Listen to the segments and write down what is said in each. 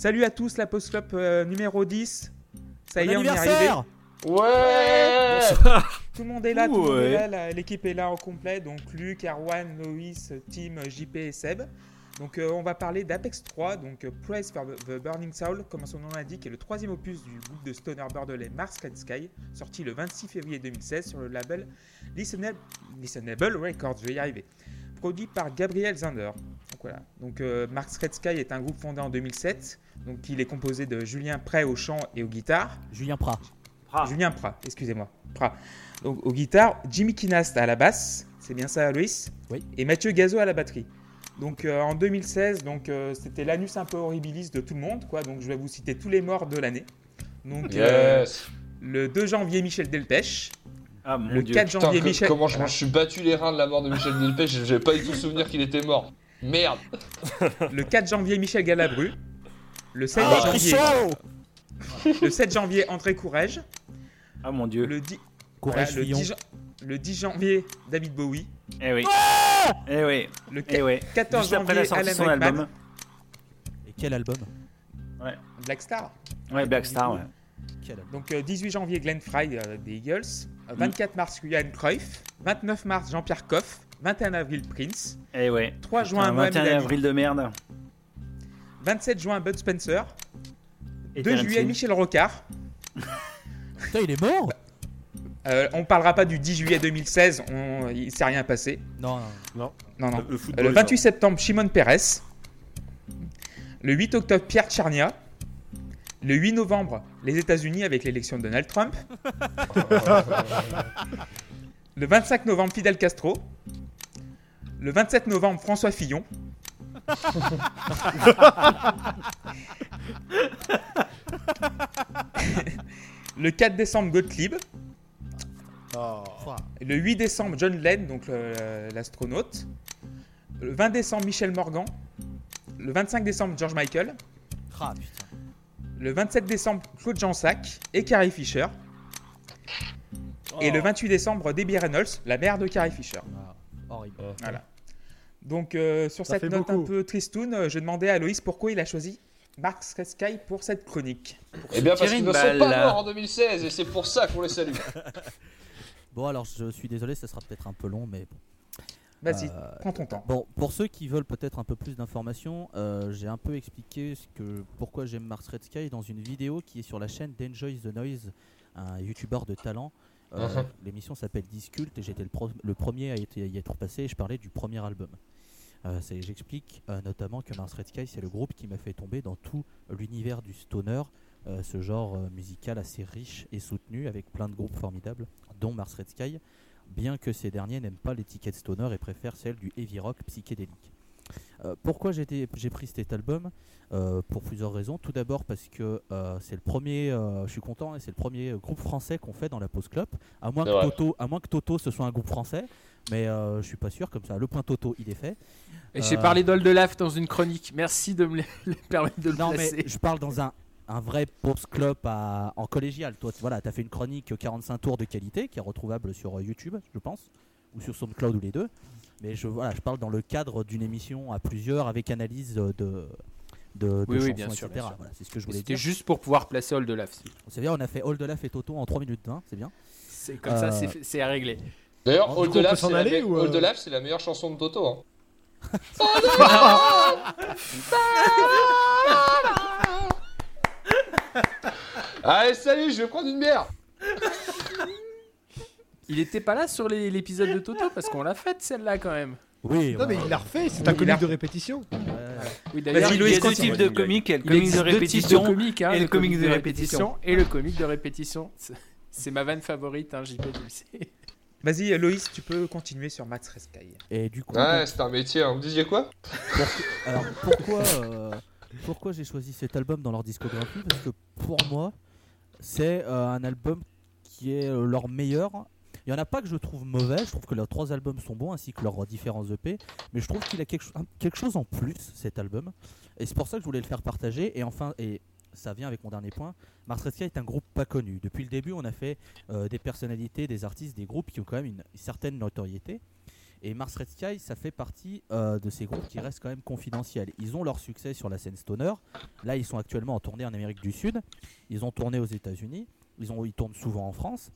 Salut à tous, la Post Club euh, numéro 10. Ça y est, on y est arrivé. Ouais Tout le monde est là, tout le monde Ouais. est là, l'équipe est là en complet. Donc Luc, Arwan, Loïs, Tim, JP et Seb. Donc euh, on va parler d'Apex 3, donc euh, Praise for the Burning Soul, comme son nom l'indique, est le troisième opus du groupe de stoner bordelais Mars Red Sky, sorti le 26 février 2016 sur le label Listenable, Listenable Records, je vais y arriver. Produit par Gabriel Zander. Donc voilà. Donc euh, Mars Red Sky est un groupe fondé en 2007. Donc il est composé de Julien Prey au chant et aux guitares. Julien Prat. Julien Prat, excusez-moi. Prat. Donc aux guitares, Jimmy Kinast à la basse, c'est bien ça, Loïs Oui. Et Mathieu Gazo à la batterie. Donc euh, en 2016, donc euh, c'était l'anus un peu horribilis de tout le monde, quoi. Donc je vais vous citer tous les morts de l'année. Donc euh, le 2 janvier, Michel Delpech. Ah mon Le dieu. 4 Putain, janvier, que- Michel. comment je me suis battu les reins de la mort de Michel Delpech, j'avais pas du tout souvenir qu'il était mort. Merde Le 4 janvier, Michel Galabru. Le 7 Ah, janvier, le 7 janvier, André Courrèges. Ah mon dieu. Le 10, Courage voilà, le, Fillon. 10 jan- le 10 janvier, David Bowie. Eh oui. Eh oui. Le Eh ouais. 14 Juste après la janvier, sortie de Alan son Rickman. album. Et quel album Black Star. Ouais, Blackstar, ouais. Quel album Donc euh, 18 janvier, Glenn Fry euh, des Eagles. Euh, 24 mars, Johan Cruyff. 29 mars, Jean-Pierre Coff. 21 avril, Prince. Eh ouais. 3 Putain, juin, Mohamed 21 Ali. avril de merde. 27 juin, Bud Spencer. Et 2 Terence juillet. Michel Rocard. Putain, il est mort Euh, on parlera pas du 10 juillet 2016, on, il s'est rien passé. Non, non. Non, non. Le football. le 28 septembre, Shimon Peres. Le 8 octobre, Pierre Tchernia. Le 8 novembre, les États-Unis avec l'élection de Donald Trump. le 25 novembre, Fidel Castro. Le 27 novembre, François Fillon. le 4 décembre, Gottlieb. Ouah. Le 8 décembre, John Lennon, donc le- l'astronaute. Le 20 décembre, Michel Morgan. Le 25 décembre, George Michael. Ah, putain. Le 27 décembre, Claude Jansac et Carrie Fisher. Et le 28 décembre, Debbie Reynolds, la mère de Carrie Fisher. Ah, horrible. Voilà. Donc, euh, sur Ça cette note un peu tristoune, euh, je demandais à Loïs pourquoi il a choisi Mark Sky pour cette chronique. Eh bien, parce qu'ils ne sont pas morts en 2016 et c'est pour ça qu'on les salue. Bon, alors je suis désolé, ça sera peut-être un peu long, mais bon. Vas-y, Euh, prends ton temps. Bon, pour ceux qui veulent peut-être un peu plus d'informations, euh, j'ai un peu expliqué ce que, pourquoi j'aime Mars Red Sky dans une vidéo qui est sur la chaîne d'Enjoy the Noise, un youtubeur de talent. Euh, Mhm. L'émission s'appelle Discult et j'étais le, le premier à été- y être passé et je parlais du premier album. Euh, J'explique euh, notamment que Mars Red Sky, c'est le groupe qui m'a fait tomber dans tout l'univers du stoner, ce genre musical assez riche et soutenu avec plein de groupes formidables, dont Mars Red Sky, bien que ces derniers n'aiment pas l'étiquette stoner et préfèrent celle du heavy rock psychédélique. Euh, pourquoi j'ai pris cet album Euh, Pour plusieurs raisons. Tout d'abord parce que euh, c'est le premier, euh, je suis content, et c'est le premier groupe français qu'on fait dans la Pause Club. À moins, que vrai. Toto, à moins que Toto ce soit un groupe français, mais euh, je suis pas sûr. Comme ça, le point Toto, il est fait. Et j'ai parlé d'Oldelaf dans une chronique. Merci de me le- permettre de le Non, placer. mais je parle dans un, un vrai Post Club à- en collégial. Toi, tu- voilà, as fait une chronique 45 tours de qualité qui est retrouvable sur YouTube, je pense, ou sur SoundCloud ou les deux. Mais je, voilà, je parle dans le cadre d'une émission à plusieurs avec analyse euh, de. De, de Oui, oui, chansons, bien sûr, etc. bien sûr. Voilà, c'est ce que je voulais C'était juste pour pouvoir placer Oldelaf. C'est bien, on a fait All de Laf et Toto en 3 minutes, hein, c'est bien. C'est comme ça, Euh, c'est c'est à régler. D'ailleurs, the peut Laf, s'en c'est la, me- ou, euh All the Laf, c'est la meilleure chanson de Toto. hein. Allez, salut, je vais prendre une bière. Il était pas là sur les- l'épisode de Toto parce qu'on l'a faite celle-là quand même. Oui, Non, mais il l'a refait, c'est un il comique de répétition. Oui, d'ailleurs, Vas-y, il continue. types de il Il comique de existe deux types de répétition comiques, hein, et le comique de répétition. et le comique de répétition. C'est- C'est ma vanne favorite, hein, JP, tu le sais. Vas-y, euh, Loïs, tu peux continuer sur Max Sky. Et du coup, Ouais, c'est un métier. hein. Vous disiez quoi? Alors pourquoi, euh, pourquoi j'ai choisi cet album dans leur discographie? Parce que pour moi, c'est euh, un album qui est euh, leur meilleur. Il n'y en a pas que je trouve mauvais, je trouve que leurs trois albums sont bons ainsi que leurs différents EP, mais je trouve qu'il a quelque chose en plus cet album. Et c'est pour ça que je voulais le faire partager. Et enfin, et ça vient avec mon dernier point, Mars Red Sky est un groupe pas connu. Depuis le début, on a fait euh, des personnalités, des artistes, des groupes qui ont quand même une certaine notoriété. Et Mars Red Sky, ça fait partie euh, de ces groupes qui restent quand même confidentiels. Ils ont leur succès sur la scène stoner. Là, ils sont actuellement en tournée en Amérique du Sud. Ils ont tourné aux États-Unis. Ils, ont, ils tournent souvent en France.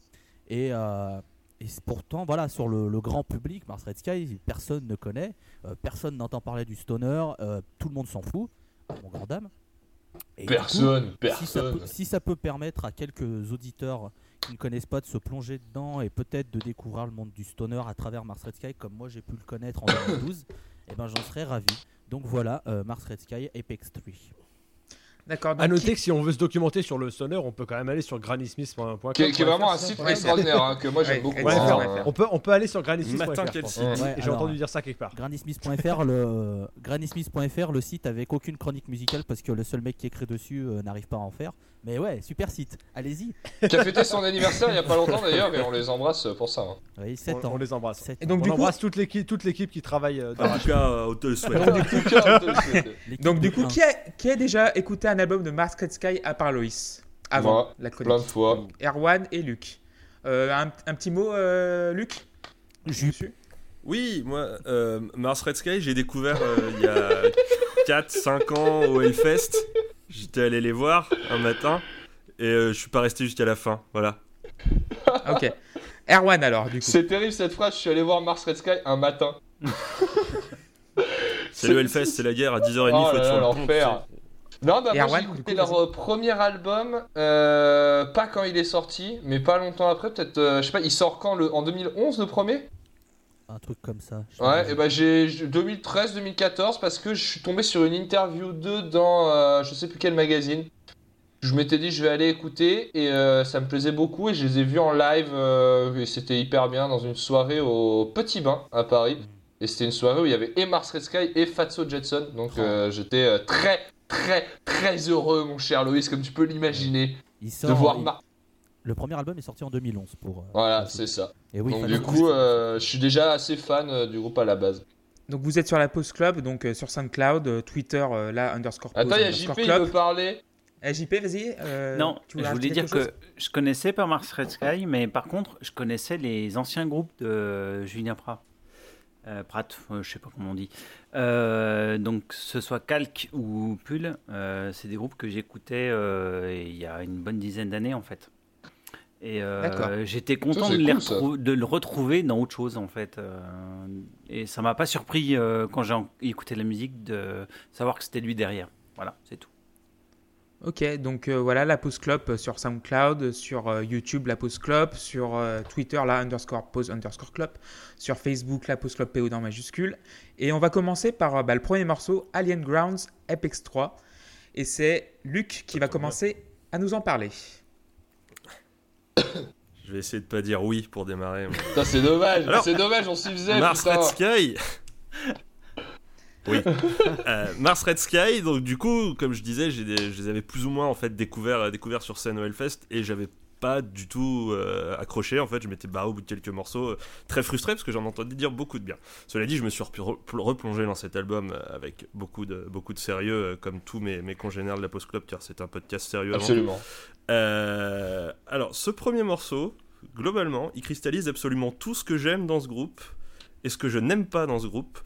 Et, euh, et pourtant, voilà, sur le, le grand public, Mars Red Sky, personne ne connaît. euh, personne n'entend parler du stoner. euh, tout le monde s'en fout. à Mon grand dame. Et coup, Personne, si ça, personne. peut, si ça peut permettre à quelques auditeurs qui ne connaissent pas de se plonger dedans et peut-être de découvrir le monde du stoner à travers Mars Red Sky comme moi j'ai pu le connaître en 2012, eh ben j'en serais ravi. Donc voilà, euh, Mars Red Sky Apex 3. D'accord. À noter qui- que si on veut se documenter sur le stoner, on peut quand même aller sur granny.smith.com. Qui est, qui est vraiment un site extraordinaire, hein, que moi j'aime Ouais, beaucoup. ouais, hein. ouais, ouais. On peut, on peut aller sur Et J'ai entendu dire ça quelque part. GrannySmith.fr, le site avec aucune chronique musicale parce que le seul mec qui écrit dessus euh, n'arrive pas à en faire. Mais ouais, super site. Allez-y. Qui a fêté son anniversaire il y a pas longtemps d'ailleurs, et on les embrasse pour ça. hein. Oui, 7 On, ans. on les embrasse. Et donc, on du coup, embrasse toute l'équipe, toute l'équipe qui travaille euh, En d'arrache. tout cas, euh, on te le souhaite. donc, du coup, En tout cas, donc, du coup qui, a, qui a déjà écouté un album de Mars Red Sky à part Loïs Avant Moi, la plein de chronique. fois. Erwan et Luc. Euh, un, un petit mot, euh, Luc? Jup. Oui, moi, euh, Mars Red Sky, j'ai découvert euh, il y a 4-5 ans au Hellfest. J'étais allé les voir un matin et euh, je suis pas resté jusqu'à la fin. Voilà. Ok. Erwan alors, du coup. C'est terrible cette phrase, je suis allé voir Mars Red Sky un matin. C'est le Hellfest, c'est la guerre à 10h30. Oh faut là être là, sur le pont, l'enfer. Non, bah moi j'ai écouté leur euh, premier album, euh, pas quand il est sorti, mais pas longtemps après, peut-être, euh, je sais pas, il sort quand le, En 2011 le premier? Un truc comme ça. je Ouais, et bah j'ai 2013-2014 parce que je suis tombé sur une interview d'eux dans euh, je sais plus quel magazine. Je m'étais dit je vais aller écouter et ça me plaisait beaucoup et je les ai vus en live et c'était hyper bien dans une soirée au Petit Bain à Paris. Et c'était une soirée où il y avait et Mars Red Sky et Fatso Jetson. Donc euh, j'étais très très très heureux mon cher Loïs comme tu peux l'imaginer Il de voir il- Mar- Le premier album est sorti en 2011 pour. euh, Voilà, c'est ça. Et oui, donc fallait- du coup euh, je suis déjà assez fan euh, du groupe à la base. Donc vous êtes sur la Pause Club, donc euh, sur SoundCloud, euh, Twitter, euh, là, underscore pause, Attends, il y a JP il club. veut parler. Eh, JP, vas-y. euh, non, tu je voulais dire que je connaissais pas Mars Red Sky, mais par contre, je connaissais les anciens groupes de Julien Prat. Euh, Pratt, euh, je sais pas comment on dit. Euh, donc, ce soit Calque ou Pull, euh, c'est des groupes que j'écoutais euh, il y a une bonne dizaine d'années en fait. Et euh, j'étais content de, cool, de le retrouver dans autre chose en fait. Euh, et ça m'a pas surpris euh, quand j'ai écouté la musique de savoir que c'était lui derrière. Voilà, c'est tout. Ok, donc euh, voilà, la Pause Club euh, sur SoundCloud, sur euh, YouTube, la Pause Club, sur euh, Twitter, la underscore pause underscore club, sur Facebook, la Pause Club PO dans majuscule. Et on va commencer par bah, le premier morceau, Alien Grounds Apex 3. Et c'est Luc qui va commencer à nous en parler. Je vais essayer de pas dire oui pour démarrer. mais- Putain, c'est dommage, c'est dommage, on s'y faisait. Mars putain. Red Sky. Oui. Euh, Mars Red Sky. Donc du coup, comme je disais, je les avais plus ou moins en fait découvert, euh, découvert sur scène au Hellfest et j'avais pas du tout euh, accroché. En fait, je m'étais barré au bout de quelques morceaux, euh, très frustré parce que j'en entendais dire beaucoup de bien. Cela dit, je me suis replongé dans cet album euh, avec beaucoup de beaucoup de sérieux, comme tous mes, mes congénères de la Post Club, car c'est un podcast sérieux. Absolument. Alors, ce premier morceau, globalement, il cristallise absolument tout ce que j'aime dans ce groupe et ce que je n'aime pas dans ce groupe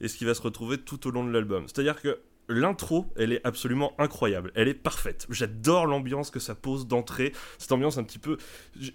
et ce qui va se retrouver tout au long de l'album. C'est-à-dire que l'intro, elle est absolument incroyable, elle est parfaite. J'adore l'ambiance que ça pose d'entrée, cette ambiance un petit peu.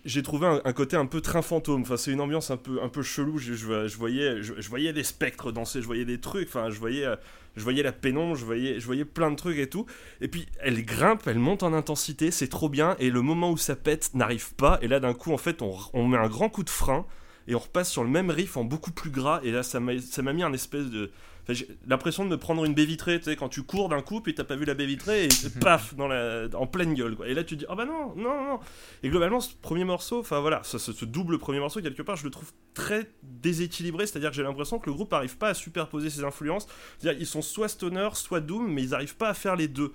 J'ai trouvé un, côté un peu train fantôme. Enfin, c'est une ambiance un peu, un peu chelou. Je, je- voyais, je voyais des spectres danser, je voyais des trucs. Enfin, je voyais, euh, je voyais la pénombre, je voyais, je voyais plein de trucs et tout. Et puis elle grimpe, elle monte en intensité, c'est trop bien. Et le moment où ça pète n'arrive pas. Et là, d'un coup, en fait, on, on met un grand coup de frein et on repasse sur le même riff en beaucoup plus gras. Et là, ça m'a mis un espèce de. enfin, j'ai l'impression de me prendre une baie vitrée, tu sais, quand tu cours d'un coup, puis t'as pas vu la baie vitrée, et paf, dans la, en pleine gueule, quoi. Et là, tu te dis, ah bah non, non, non. Et globalement, ce premier morceau, enfin voilà, ce, ce- double premier morceau, quelque part, je le trouve très déséquilibré, c'est-à-dire que j'ai l'impression que le groupe arrive pas à superposer ses influences. C'est-à-dire, ils sont soit stoner, soit doom, mais ils arrivent pas à faire les deux.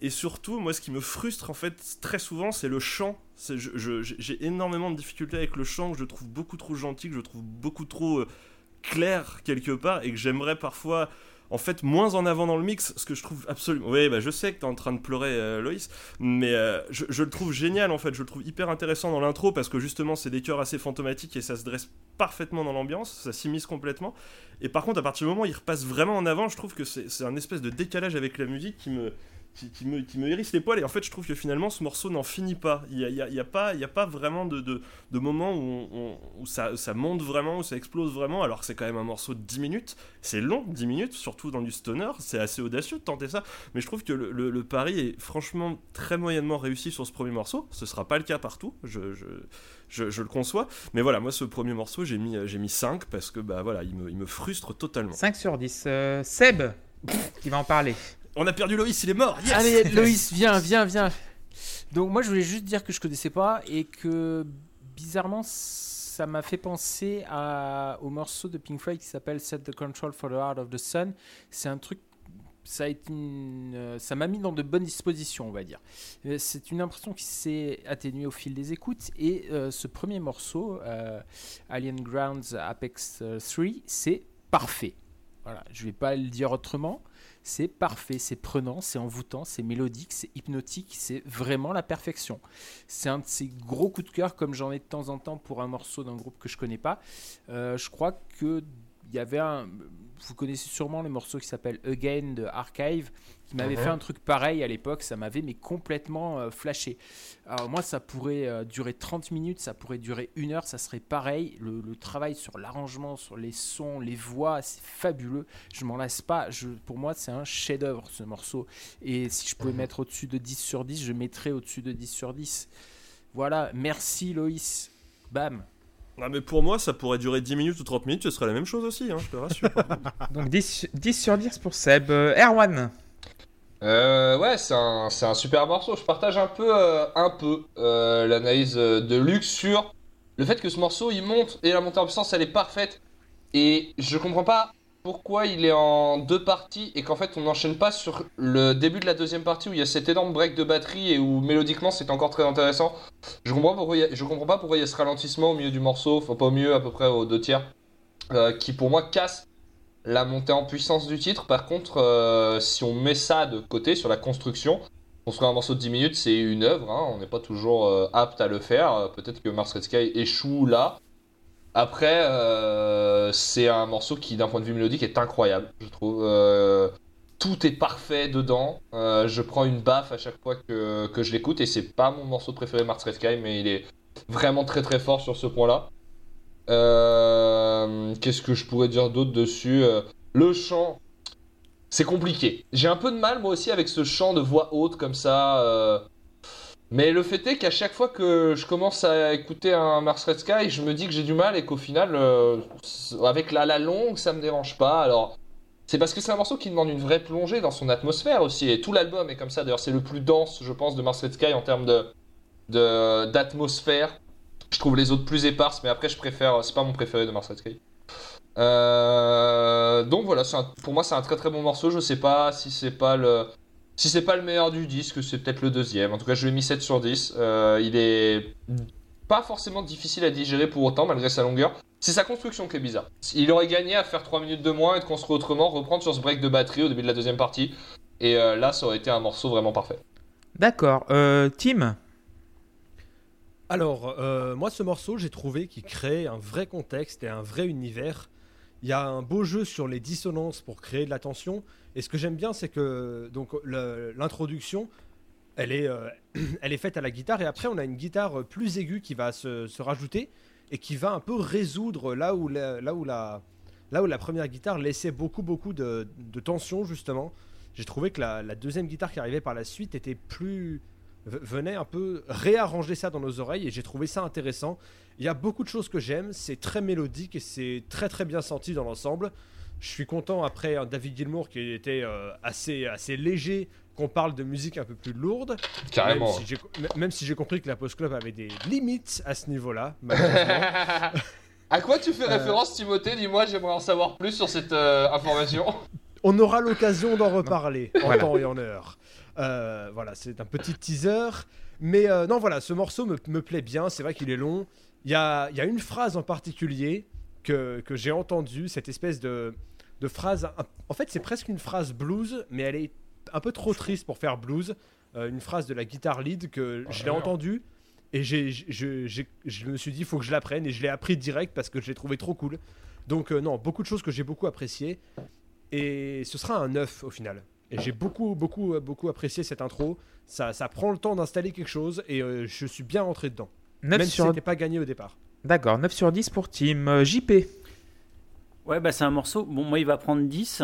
Et surtout, moi, ce qui me frustre en fait très souvent, c'est le chant. J'ai énormément de difficultés avec le chant que je trouve beaucoup trop gentil, que je trouve beaucoup trop euh, clair quelque part, et que j'aimerais parfois en fait moins en avant dans le mix, ce que je trouve absolument. Oui, bah, je sais que t'es en train de pleurer, euh, Loïs, mais euh, je, le trouve génial en fait. Je le trouve hyper intéressant dans l'intro parce que justement, c'est des chœurs assez fantomatiques et ça se dresse parfaitement dans l'ambiance, ça s'immisce complètement. Et par contre, à partir du moment où il repasse vraiment en avant, je trouve que c'est un espèce de décalage avec la musique qui me, qui, qui me, qui me hérisse les poils. Et en fait, je trouve que finalement, ce morceau n'en finit pas. Il n'y a, y a- y a pas, y a pas vraiment de, de, de moment où, on- on- où ça, ça monte vraiment, où ça explose vraiment, alors que c'est quand même un morceau de 10 minutes. C'est long, 10 minutes, surtout dans du stoner. C'est assez audacieux de tenter ça. Mais je trouve que le, le- le pari est franchement très moyennement réussi sur ce premier morceau. Ce sera pas le cas partout, je, je, je, je le conçois. Mais voilà, moi, ce premier morceau, j'ai mis, j'ai mis 5 parce que bah, voilà, il, me, il me frustre totalement. 5 sur 10. Euh, Seb, qui va en parler. On a perdu Loïs, il est mort. Yes Allez, Loïs, viens, viens, viens. Donc, moi, je voulais juste dire que je connaissais pas et que bizarrement, ça m'a fait penser à, au morceau de Pink Floyd qui s'appelle Set the Control for the Heart of the Sun. C'est un truc. Ça a été une- euh, ça m'a mis dans de bonnes dispositions, on va dire. Euh, C'est une impression qui s'est atténuée au fil des écoutes. Et euh, ce premier morceau, euh, Alien Grounds Apex euh, 3, c'est parfait. Voilà, je vais pas le dire autrement. C'est parfait, c'est prenant, c'est envoûtant, c'est mélodique, c'est hypnotique, c'est vraiment la perfection. C'est un de ces gros coups de cœur comme j'en ai de temps en temps pour un morceau d'un groupe que je connais pas. Euh, je crois que il y avait un, vous connaissez sûrement le morceau qui s'appelle Again de Archive, qui m'avait Mhm. fait un truc pareil à l'époque. Ça m'avait mais complètement euh, flashé. Alors moi, ça pourrait euh, durer 30 minutes, ça pourrait durer une heure, ça serait pareil. Le, le travail sur l'arrangement, sur les sons, les voix, c'est fabuleux. Je m'en lasse pas. Je, pour moi, c'est un chef-d'œuvre ce morceau. Et si je pouvais mettre au-dessus de 10 sur 10, je mettrais au-dessus de 10 sur 10. Voilà, merci Loïs. Bam. Ah, mais pour moi, ça pourrait durer 10 minutes ou 30 minutes, ce serait la même chose aussi, hein, je te rassure. Donc 10, 10 sur 10 pour Seb. Euh, Erwan, Euh, ouais, c'est un, c'est un super morceau. Je partage un peu, euh, un peu euh, l'analyse de Luc sur le fait que ce morceau il monte et la montée en puissance elle est parfaite. Et je comprends pas pourquoi il est en deux parties et qu'en fait on n'enchaîne pas sur le début de la deuxième partie où il y a cet énorme break de batterie et où mélodiquement c'est encore très intéressant. Je comprends, comprends pas pourquoi il y a ce ralentissement au milieu du morceau, enfin pas au milieu, à peu près aux deux tiers, euh, qui pour moi casse la montée en puissance du titre. Par contre, euh, si on met ça de côté sur la construction, construire un morceau de 10 minutes, c'est une œuvre. hein, on n'est pas toujours euh, apte à le faire. Peut-être que Mars Red Sky échoue là. Après, euh, c'est un morceau qui, d'un point de vue mélodique, est incroyable, je trouve. Euh, tout est parfait dedans. Euh, je prends une baffe à chaque fois que, que je l'écoute et c'est pas mon morceau préféré Mars Red Sky, mais il est vraiment très très fort sur ce point-là. Qu'est-ce que je pourrais dire d'autre dessus Le chant, c'est compliqué. J'ai un peu de mal moi aussi avec ce chant de voix haute comme ça. Mais le fait est qu'à chaque fois que je commence à écouter un Mars Red Sky, je me dis que j'ai du mal et qu'au final, euh, avec la, la longue, ça me dérange pas. Alors, c'est parce que c'est un morceau qui demande une vraie plongée dans son atmosphère aussi. Et tout l'album est comme ça. D'ailleurs, c'est le plus dense, je pense, de Mars Red Sky en termes de d'atmosphère. Je trouve les autres plus éparses, mais après, je préfère. C'est pas mon préféré de Mars Red Sky. Euh, donc voilà, pour moi, c'est un très très bon morceau. Je sais pas si c'est pas le. Si c'est pas le meilleur du disque, c'est peut-être le deuxième. En tout cas, je lui ai mis 7 sur 10. Euh, il est pas forcément difficile à digérer pour autant, malgré sa longueur. C'est sa construction qui est bizarre. Il aurait gagné à faire 3 minutes de moins et de construire autrement, reprendre sur ce break de batterie au début de la deuxième partie. Et euh, là, ça aurait été un morceau vraiment parfait. d'accord. Euh, Tim, Alors, euh, moi, ce morceau, j'ai trouvé qu'il crée un vrai contexte et un vrai univers. Il y a un beau jeu sur les dissonances pour créer de la tension. Et ce que j'aime bien, c'est que donc l'introduction, elle est, euh, elle est faite à la guitare. Et après, on a une guitare plus aiguë qui va se, se rajouter et qui va un peu résoudre là où la, là où la, là où la première guitare laissait beaucoup, beaucoup de, de tension, justement. J'ai trouvé que la, deuxième guitare qui arrivait par la suite était plus venait un peu réarranger ça dans nos oreilles et j'ai trouvé ça intéressant. Il y a beaucoup de choses que j'aime, c'est très mélodique et c'est très très bien senti dans l'ensemble. Je suis content après un David Gilmour qui était euh, assez, assez léger qu'on parle de musique un peu plus lourde. Carrément. Même si j'ai, si compris que la Post Club avait des limites à ce niveau-là, à quoi tu fais Euh. référence, Timothée? Dis-moi, j'aimerais en savoir plus sur cette euh, information. On aura l'occasion d'en reparler en Voilà. temps et en heure. Euh, voilà, c'est un petit teaser. Mais euh, non, voilà, ce morceau me, me plaît bien. C'est vrai qu'il est long. Il y a, il y a une phrase en particulier que, que j'ai entendue, cette espèce de, de phrases. un- En fait, c'est presque une phrase blues, mais elle est un peu trop triste pour faire blues. Euh, une phrase de la guitare lead que je l'ai entendue et j'ai, je, je me suis dit, il faut que je l'apprenne et je l'ai appris direct parce que je l'ai trouvé trop cool. Donc, non, beaucoup de choses que j'ai beaucoup appréciées et ce sera un 9 au final. Et j'ai beaucoup, beaucoup, beaucoup apprécié cette intro. Ça, ça prend le temps d'installer quelque chose et euh, je suis bien rentré dedans. 9 même si sur... c'était pas gagné au départ. D'accord, 9 sur 10 pour Team euh, JP. Ouais, bah c'est un morceau. Bon, moi, il va prendre 10.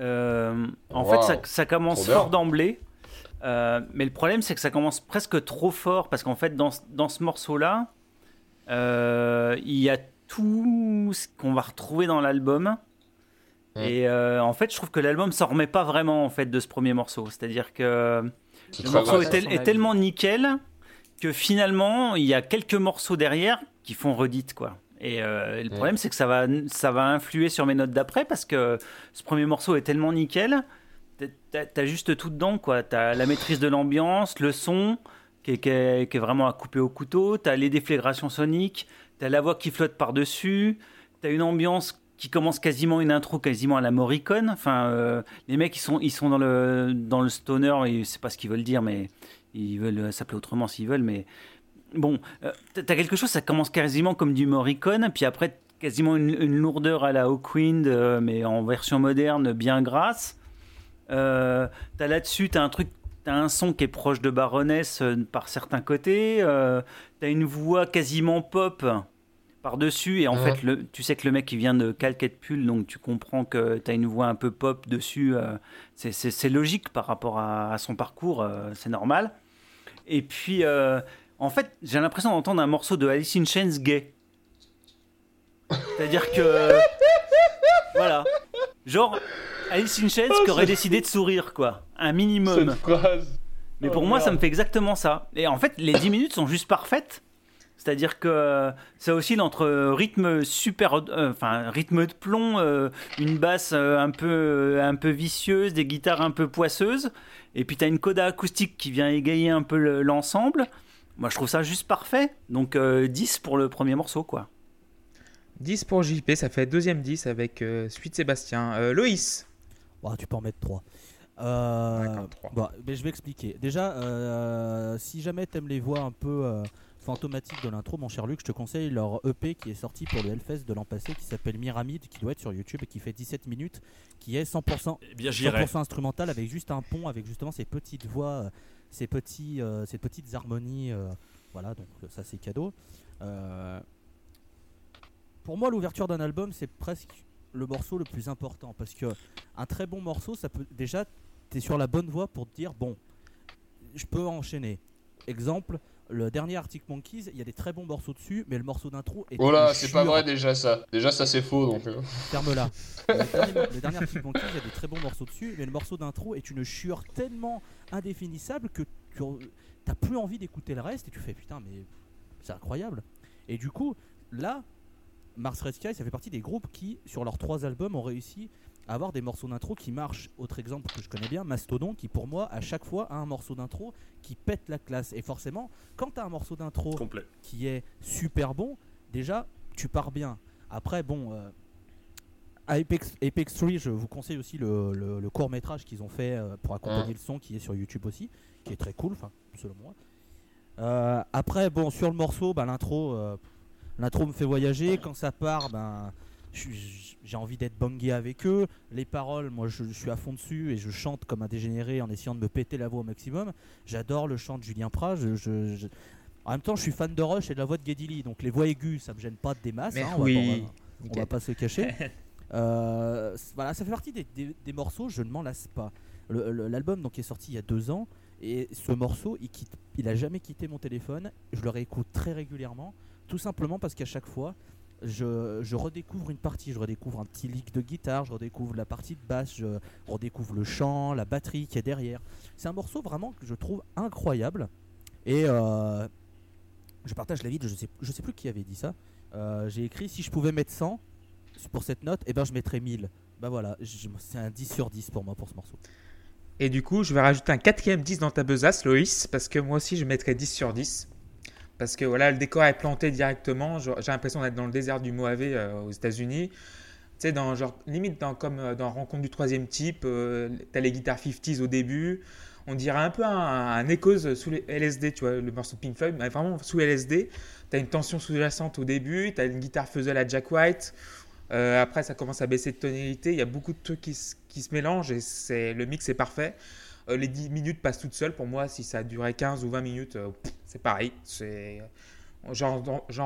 Euh, en Wow. fait, ça, ça commence fort d'emblée. Euh, mais le problème, c'est que ça commence presque trop fort. Parce qu'en fait, dans, ce- dans ce morceau-là, euh, il y a tout ce qu'on va retrouver dans l'album. Mm. Et euh, en fait, je trouve que l'album s'en remet pas vraiment en fait de ce premier morceau. C'est-à-dire que C'est le morceau est, tel- tellement nickel que finalement, il y a quelques morceaux derrière qui font redite, quoi. Et euh, le Ouais. problème, c'est que ça va, ça va influer sur mes notes d'après parce que ce premier morceau est tellement nickel. t'as- juste tout dedans, quoi. T'as la maîtrise de l'ambiance, le son qui est, qui est- qui est vraiment à couper au couteau. T'as les déflagrations soniques. T'as la voix qui flotte par-dessus. T'as une ambiance qui commence quasiment une intro quasiment à la Morricone. Enfin, euh, les mecs, ils sont, ils sont dans le, dans le stoner, et c'est pas ce qu'ils veulent dire, mais ils veulent euh, s'appeler autrement s'ils veulent, mais bon, euh, t'as quelque chose, ça commence quasiment comme du Morricone, puis après, quasiment une, lourdeur à la Hawkwind, mais en version moderne, bien grasse. T'as là-dessus, t'as un truc, t'as un son qui est proche de Baroness par certains côtés, t'as une voix quasiment pop par-dessus, et en fait, le, tu sais que le mec il vient de Calquette Pull, donc tu comprends que t'as une voix un peu pop dessus, euh, c'est- logique par rapport à, à son parcours, euh, c'est normal. Et puis, euh, en fait, j'ai l'impression d'entendre un morceau de Alice in Chains gay. C'est-à-dire que. voilà. Genre, Alice in Chains qui aurait décidé de sourire, quoi. Un minimum. Cette phrase. Mais Oh, pour moi, ça me fait exactement ça. Et en fait, les 10 minutes sont juste parfaites. C'est-à-dire que euh, ça oscille entre rythme super, euh, enfin rythme de plomb, euh, une basse euh, un peu, euh, un peu vicieuse, des guitares un peu poisseuses, et puis t'as une coda acoustique qui vient égayer un peu le- l'ensemble. Moi, je trouve ça juste parfait. Donc euh, 10 pour le premier morceau, quoi. 10 pour JP, ça fait deuxième 10 avec euh, Suite Sébastien. Euh, Loïs. Bah, tu peux en mettre 3. Euh, D'accord, trois. bon, mais je vais expliquer. Déjà, euh, si jamais t'aimes les voix un peu euh, fantomatiques de l'intro, mon cher Luc, je te conseille leur EP qui est sorti pour le Hellfest de l'an passé, qui s'appelle Myramide, qui doit être sur YouTube et qui fait 17 minutes, qui est 100%, Eh bien, j'irai. 100% instrumental avec juste un pont, avec justement ces petites voix, euh, ces, petits, euh, ces petites harmonies. euh, voilà, donc ça c'est cadeau. Euh, pour moi, l'ouverture d'un album, c'est presque le morceau le plus important parce que un très bon morceau, ça peut déjà, tu es sur la bonne voie pour te dire bon, je peux enchaîner. Exemple, le dernier Arctic Monkeys, il y a des très bons morceaux dessus, mais le morceau d'intro est Oh là, c'est pas vrai déjà ça. Déjà ça c'est faux donc. euh. Ferme-la. le, dernier, le dernier Arctic Monkeys, il y a des très bons morceaux dessus, mais le morceau d'intro est une chure tellement indéfinissable que tu n'as plus envie d'écouter le reste et tu fais putain, mais c'est incroyable. Et du coup, là, Mars Red Sky, ça fait partie des groupes qui, sur leurs trois albums, ont réussi à avoir des morceaux d'intro qui marchent. Autre exemple que je connais bien, Mastodon, qui pour moi, à chaque fois, a un morceau d'intro qui pète la classe. Et forcément, quand tu as un morceau d'intro Complet. qui est super bon, déjà, tu pars bien. Après, bon, euh, à Apex, Apex 3, je vous conseille aussi le, court métrage qu'ils ont fait euh, pour accompagner le son, qui est sur YouTube aussi, qui est très cool, enfin, selon moi. Euh, après, bon, sur le morceau, bah, l'intro, euh, l'intro me fait voyager. Quand ça part, ben, j'ai envie d'être bangé avec eux. Les paroles, moi, je, je suis à fond dessus et je chante comme un dégénéré en essayant de me péter la voix au maximum. J'adore le chant de Julien Prat. je- je- je- En même temps, je suis fan de Rush et de la voix de Geddy Lee, donc les voix aiguës, ça me gêne pas des masses. Hein, on va- oui. on va- on Nickel. va pas se cacher. Euh, voilà, ça fait partie des, des- des morceaux, je ne m'en lasse pas. L'album donc est sorti il y a deux ans et ce morceau, il quitte, il a jamais quitté mon téléphone. Je le réécoute très régulièrement, tout simplement parce qu'à chaque fois, je, je redécouvre une partie, je redécouvre un petit lick de guitare, je redécouvre la partie de basse, je redécouvre le chant, la batterie qui est derrière. C'est un morceau vraiment que je trouve incroyable et euh, je partage l'avis de je sais, je sais plus qui avait dit ça. Euh, J'ai écrit si je pouvais mettre 100 pour cette note, et ben je mettrais 1000. Bah voilà, c'est un 10 sur 10 pour moi pour ce morceau. Et du coup, je vais rajouter un quatrième 10 dans ta besace, Loïs, parce que moi aussi, je mettrais 10 sur 10. Parce que voilà, le décor est planté directement. J'ai l'impression d'être dans le désert du Mojave euh, aux États-Unis. sais, dans genre limite comme euh, dans Rencontre du troisième type, euh, t'as les guitares 50s au début. On dirait un peu un, un Echoes sous les LSD, tu vois, le morceau Pink Floyd, mais vraiment sous LSD. T'as une tension sous-jacente au début, t'as une guitare fuzzle à Jack White. Euh, après, ça commence à baisser de tonalité. Il y a beaucoup de trucs qui, qui se mélangent et le mix est parfait. Euh, les 10 minutes passent toutes seules. Pour moi, si ça durait 15 ou 20 minutes, euh, c'est pareil. C'est, j'en,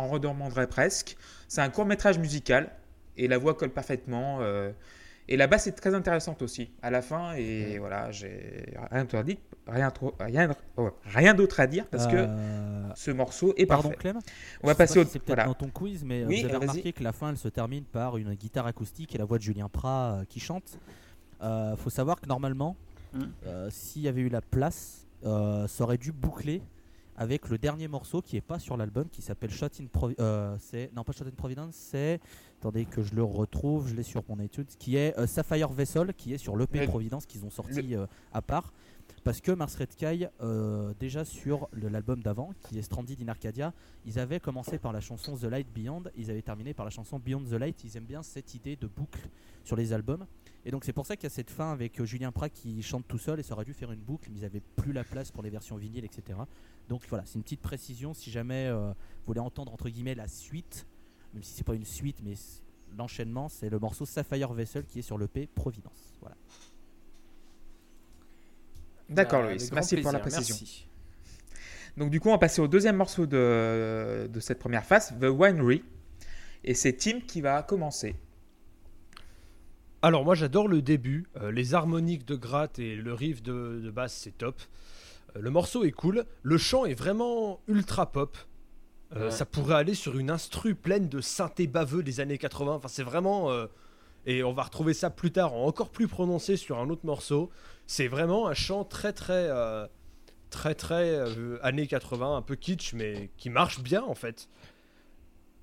redemanderais presque. C'est un court métrage musical et la voix colle parfaitement. euh, et la basse est très intéressante aussi à la fin. Et voilà, j'ai rien d'autre à dire, rien, rien, oh, rien d'autre à dire parce que Euh, ce morceau est Pardon parfait. Clem? On va Je sais passer pas au. si C'est peut-être Voilà. dans ton quiz, mais Oui, vous avez remarqué que la fin elle se termine par une guitare acoustique et la voix de Julien Prat qui chante. Euh, faut savoir que normalement, Mm. euh, s'il y avait eu la place, euh, ça aurait dû boucler avec le dernier morceau qui est pas sur l'album, qui s'appelle Shot in Providence. c'est non pas Shot in Providence, c'est attendez que je le retrouve, je l'ai sur mon étude, qui est euh, Sapphire Vessel, qui est sur l'EP Le- Providence qu'ils ont sorti euh, à part. Parce que Mars Red Sky, euh, déjà sur l'album d'avant, qui est Stranded in Arcadia, ils avaient commencé par la chanson The Light Beyond, ils avaient terminé par la chanson Beyond the Light. Ils aiment bien cette idée de boucle sur les albums. Et donc c'est pour ça qu'il y a cette fin avec euh, Julien Prat qui chante tout seul et ça aurait dû faire une boucle, mais ils avaient plus la place pour les versions vinyles, etc. Donc voilà, c'est une petite précision si jamais euh, vous voulez entendre entre guillemets la suite, même si c'est pas une suite, mais l'enchaînement, c'est le morceau Sapphire Vessel qui est sur l'EP Providence. Voilà. D'accord, Bah, Loïs. avec Merci pour la précision. merci. Donc du coup, on va passer au deuxième morceau de, de cette première phase, The Winery. Et c'est Tim qui va commencer. Alors moi j'adore le début, euh, les harmoniques de gratte et le riff de, de basse c'est top. Euh, le morceau est cool, le chant est vraiment ultra pop. Euh, Ouais. Ça pourrait aller sur une instru pleine de synthé baveux des années 80. Enfin c'est vraiment... et on va retrouver ça plus tard en encore plus prononcé sur un autre morceau. C'est vraiment un chant très très... très très années 80, un peu kitsch mais qui marche bien en fait.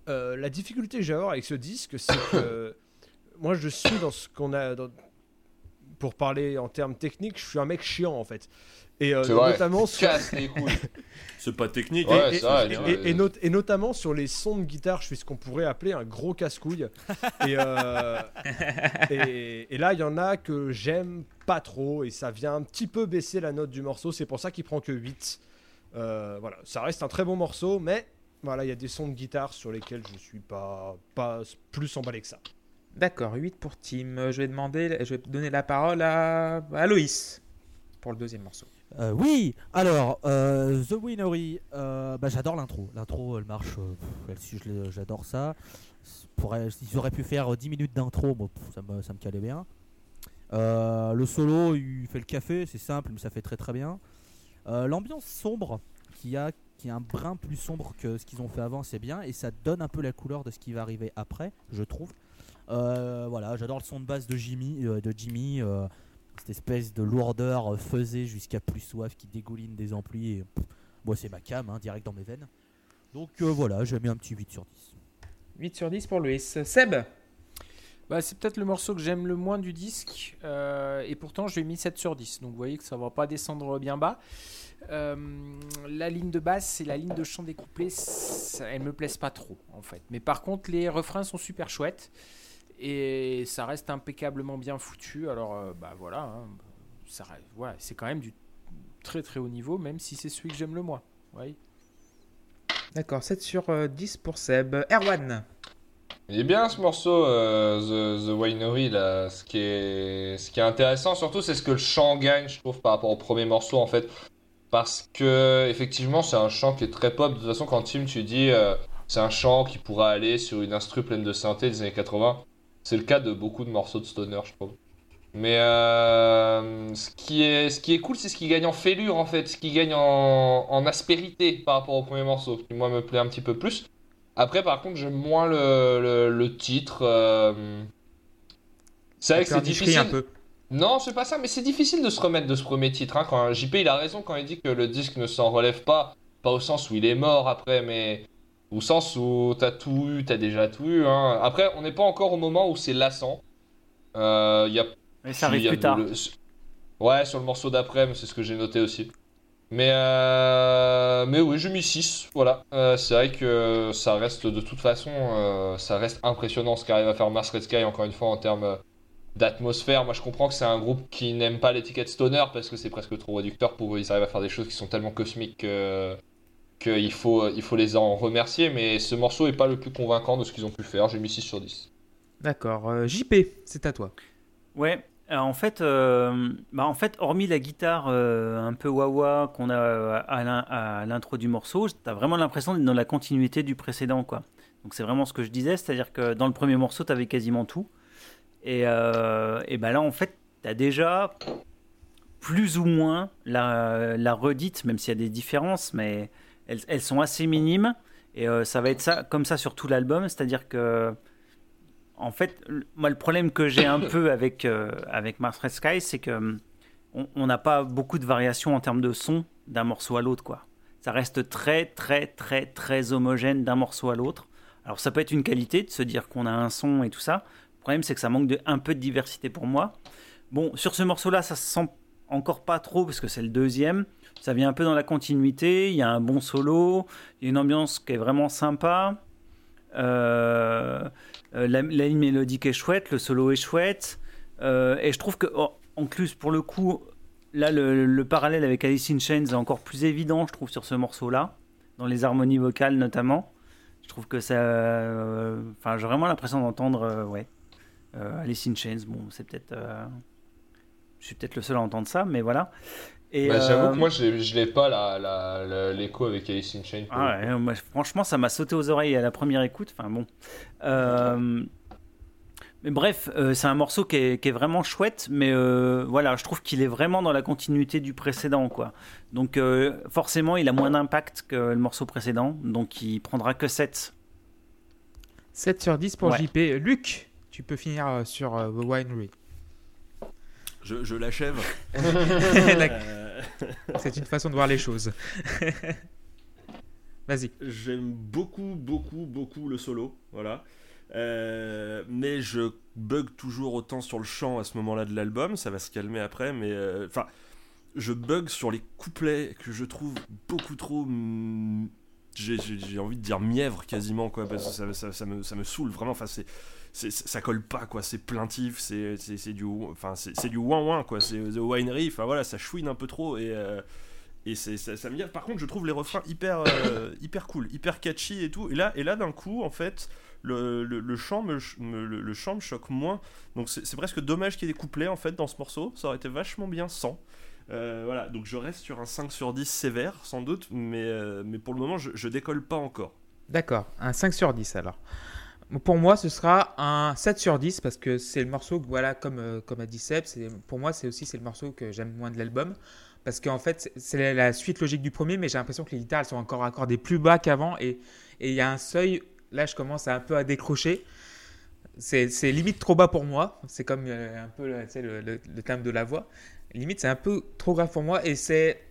La difficulté que j'ai à avoir avec ce disque c'est que moi je suis dans ce qu'on a dans- pour parler en termes techniques je suis un mec chiant en fait. Et euh, notamment sur Casse les couilles. C'est pas technique. Ouais, et, vrai, et- ouais. et- et not- et notamment sur les sons de guitare je suis ce qu'on pourrait appeler un gros casse-couille. Et, euh, et, et là il y en a que j'aime pas trop et ça vient un petit peu baisser la note du morceau. C'est pour ça qu'il prend que 8 Euh, voilà. Ça reste un très bon morceau mais voilà il y a des sons de guitare sur lesquels je suis pas, pas plus emballé que ça D'accord, 8 pour Tim. Euh, Je vais demander, je vais donner la parole à, à Loïs pour le deuxième morceau. Euh, oui, alors, euh, The Winery, bah, j'adore l'intro. L'intro, elle marche, j'adore ça. Ils auraient pu faire euh, 10 minutes d'intro, ça, me, ça me calait bien. Le solo, il fait le café, c'est simple, mais ça fait très très bien. L'ambiance sombre, qui a, qui est un brin plus sombre que ce qu'ils ont fait avant, c'est bien, et ça donne un peu la couleur de ce qui va arriver après, je trouve. Euh, voilà, j'adore le son de basse de Jimmy, euh, de Jimmy euh, cette espèce de lourdeur euh, faisée jusqu'à plus soif qui dégouline des amplis. Et, pff, moi, c'est ma cam, hein, direct dans mes veines. Donc euh, voilà, j'ai mis un petit 8 sur 10. 8 sur 10 pour Loïs. Seb Bah, c'est peut-être le morceau que j'aime le moins du disque. euh, et pourtant, je lui ai mis 7 sur 10. Donc, vous voyez que ça va pas descendre bien bas. Euh, la ligne de basse et la ligne de chant ça, elles me plaisent pas trop, en fait. Mais par contre, les refrains sont super chouettes. Et ça reste impeccablement bien foutu. Alors, euh, bah voilà. hein, ça reste- voilà, c'est quand même du très très haut niveau, même si c'est celui que j'aime le moins. Voyez D'accord, 7 sur euh, 10 pour Seb. Erwan Il est bien ce morceau, euh, The, The Winery, là. Ce qui est, ce qui est intéressant, surtout, c'est ce que le chant gagne, je trouve, par rapport au premier morceau, en fait. Parce que, effectivement, c'est un chant qui est très pop. De toute façon, quand Tim, tu dis, euh, c'est un chant qui pourra aller sur une instru pleine de synthé des années 80, c'est le cas de beaucoup de morceaux de stoner, je trouve. Mais euh, ce, qui est, ce qui est cool, c'est ce qui gagne en fêlure, en fait. Ce qui gagne en, en aspérité par rapport au premier morceau, qui, moi, me plaît un petit peu plus. Après, par contre, j'aime moins le, le, le titre. euh, C'est vrai que c'est difficile. un peu. Non, c'est pas ça, mais c'est difficile de se remettre de ce premier titre. Hein, quand JP, il a raison quand il dit que le disque ne s'en relève pas. Pas au sens où il est mort après, mais au sens où t'as tout eu, t'as déjà tout eu. Hein. Après, on n'est pas encore au moment où c'est lassant. Euh, Il y a Mais ça arrive y a plus tard. le- Ouais, sur le morceau d'après, mais c'est ce que j'ai noté aussi. Mais, euh, mais oui, j'ai mis 6. Voilà. Euh, c'est vrai que ça reste de toute façon, euh, ça reste impressionnant ce qu'arrive à faire Mars Red Sky, encore une fois, en termes d'atmosphère. Moi, je comprends que c'est un groupe qui n'aime pas l'étiquette stoner parce que c'est presque trop réducteur pour eux. Ils arrivent à faire des choses qui sont tellement cosmiques que qu'il faut, il faut les en remercier. Mais ce morceau est pas le plus convaincant de ce qu'ils ont pu faire. J'ai mis 6 sur 10. D'accord. Euh, JP, c'est à toi. Ouais. Alors, en fait, euh, bah, en fait, hormis la guitare euh, un peu wah qu'on a euh, à l'in- à l'intro du morceau, t'as vraiment l'impression d'être dans la continuité du précédent, quoi. Donc c'est vraiment ce que je disais, c'est-à-dire que dans le premier morceau, t'avais quasiment tout, et, euh, et bah là, en fait, t'as déjà plus ou moins la, la redite, même s'il y a des différences, mais elles, elles sont assez minimes, et euh, ça va être ça, comme ça sur tout l'album, c'est-à-dire que en fait, le- moi, le problème que j'ai un peu avec, euh, avec Mars Red Sky, c'est que hum, on on n'a pas beaucoup de variations en termes de son d'un morceau à l'autre, quoi. Ça reste très, très, très, très homogène d'un morceau à l'autre. Alors, ça peut être une qualité de se dire qu'on a un son et tout ça. Le problème, c'est que ça manque de, un peu de diversité pour moi. Bon, sur ce morceau-là, ça se sent encore pas trop parce que c'est le deuxième. Ça vient un peu dans la continuité. Il y a un bon solo. Il y a une ambiance qui est vraiment sympa. Euh, euh, la, ligne mélodique est chouette, le solo est chouette. Euh, et je trouve que, oh, en plus, pour le coup, là, le, le parallèle avec Alice in Chains est encore plus évident, je trouve, sur ce morceau-là, dans les harmonies vocales notamment. Je trouve que ça. Enfin, j'ai vraiment l'impression d'entendre, ouais, Alice in Chains. Bon, c'est peut-être. Euh, je suis peut-être le seul à entendre ça, mais voilà. Et, Bah, J'avoue euh, que moi, j'ai- je l'ai pas la- la- la- l'écho avec Alice in Chains. ah ouais, moi, franchement, ça m'a sauté aux oreilles à la première écoute. Enfin bon. Euh, mais bref, euh, c'est un morceau qui est, qui est vraiment chouette, mais euh, voilà, je trouve qu'il est vraiment dans la continuité du précédent, quoi. Donc euh, forcément, il a moins d'impact que le morceau précédent, donc il prendra que 7. 7 sur 10 pour Ouais. JP. Luc, tu peux finir euh, sur euh, The Winery. Je, je l'achève. Euh, C'est une façon de voir les choses. Vas-y. J'aime beaucoup, beaucoup, beaucoup le solo, voilà. Euh, mais je bug toujours autant sur le chant à ce moment-là de l'album, ça va se calmer après, mais euh, enfin, je bug sur les couplets que je trouve beaucoup trop. J'ai envie de dire mièvre quasiment, quoi, parce que ça, ça- ça me, ça me saoule vraiment. Enfin, c'est- ça colle pas, quoi. C'est plaintif, c'est, c'est, du, enfin, c'est, du ouin quoi. C'est the winery, enfin voilà, ça chouine un peu trop et. euh, et c'est, ça, me. Par contre, je trouve les refrains hyper, euh, hyper cool, hyper catchy et tout. Et là, et là d'un coup, en fait, le, le, chant me, le, chant me choque moins. Donc c'est, presque dommage qu'il y ait des couplets en fait dans ce morceau. Ça aurait été vachement bien sans. Euh, voilà, donc je reste sur un 5 sur 10 sévère, sans doute, mais, mais pour le moment, je, je décolle pas encore. D'accord, un 5 sur 10 alors. Pour moi, ce sera un 7 sur 10 parce que c'est le morceau voilà, comme, euh, comme a dit Seb, pour moi, c'est aussi le morceau que j'aime moins de l'album. Parce qu'en fait, c'est- la, suite logique du premier, mais j'ai l'impression que les guitares sont encore accordées plus bas qu'avant. Et il y a un seuil, là, je commence un peu à décrocher. C'est limite trop bas pour moi. C'est comme euh, un peu sais, le, le, le thème de la voix. Limite, c'est un peu trop grave pour moi. Et c'est.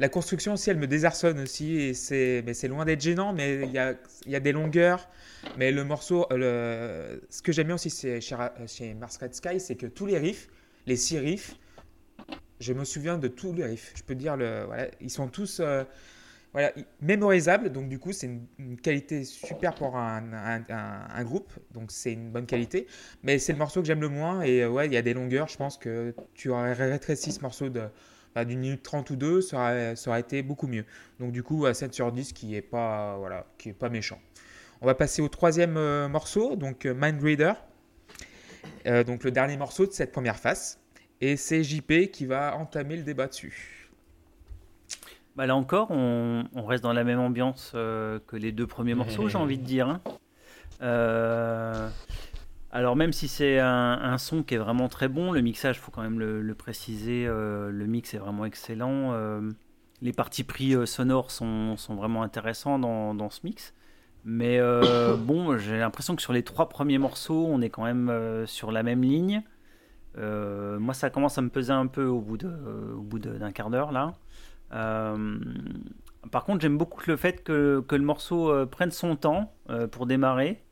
La construction aussi, elle me désarçonne aussi. C'est mais c'est loin d'être gênant, mais il y a, des longueurs. Mais le morceau, euh, ce que j'aime bien aussi chez, chez Mars Red Sky, c'est que tous les riffs, les six riffs, je me souviens de tous les riffs. Je peux dire, ils sont tous euh, mémorisables. Donc, du coup, c'est une, qualité super pour un- un groupe. Donc, c'est une bonne qualité. Mais c'est le morceau que j'aime le moins. Et euh, ouais, il y a des longueurs. Je pense que tu aurais rétréci ce morceau de. Bah, d'une minute 30 ou deux, ça aurait, ça aurait été beaucoup mieux. Donc du coup, à 7 sur 10, qui est pas, voilà, qui est pas méchant. On va passer au troisième euh, morceau, donc euh, Mind Reader. Euh, donc le dernier morceau de cette première phase. Et c'est JP qui va entamer le débat dessus. Bah là encore, on, on reste dans la même ambiance euh, que les deux premiers morceaux, j'ai envie de dire. hein. Euh, alors même si c'est un, son qui est vraiment très bon, le mixage, faut quand même le, préciser, euh, le mix est vraiment excellent. euh, les parties pris euh, sonores sont, vraiment intéressants dans, ce mix. Mais bon, j'ai l'impression que sur les trois premiers morceaux, on est quand même sur la même ligne. Moi, ça commence à me peser un peu au bout d'un quart d'heure là. Par contre, j'aime beaucoup le fait que, le morceau prenne son temps pour démarrer.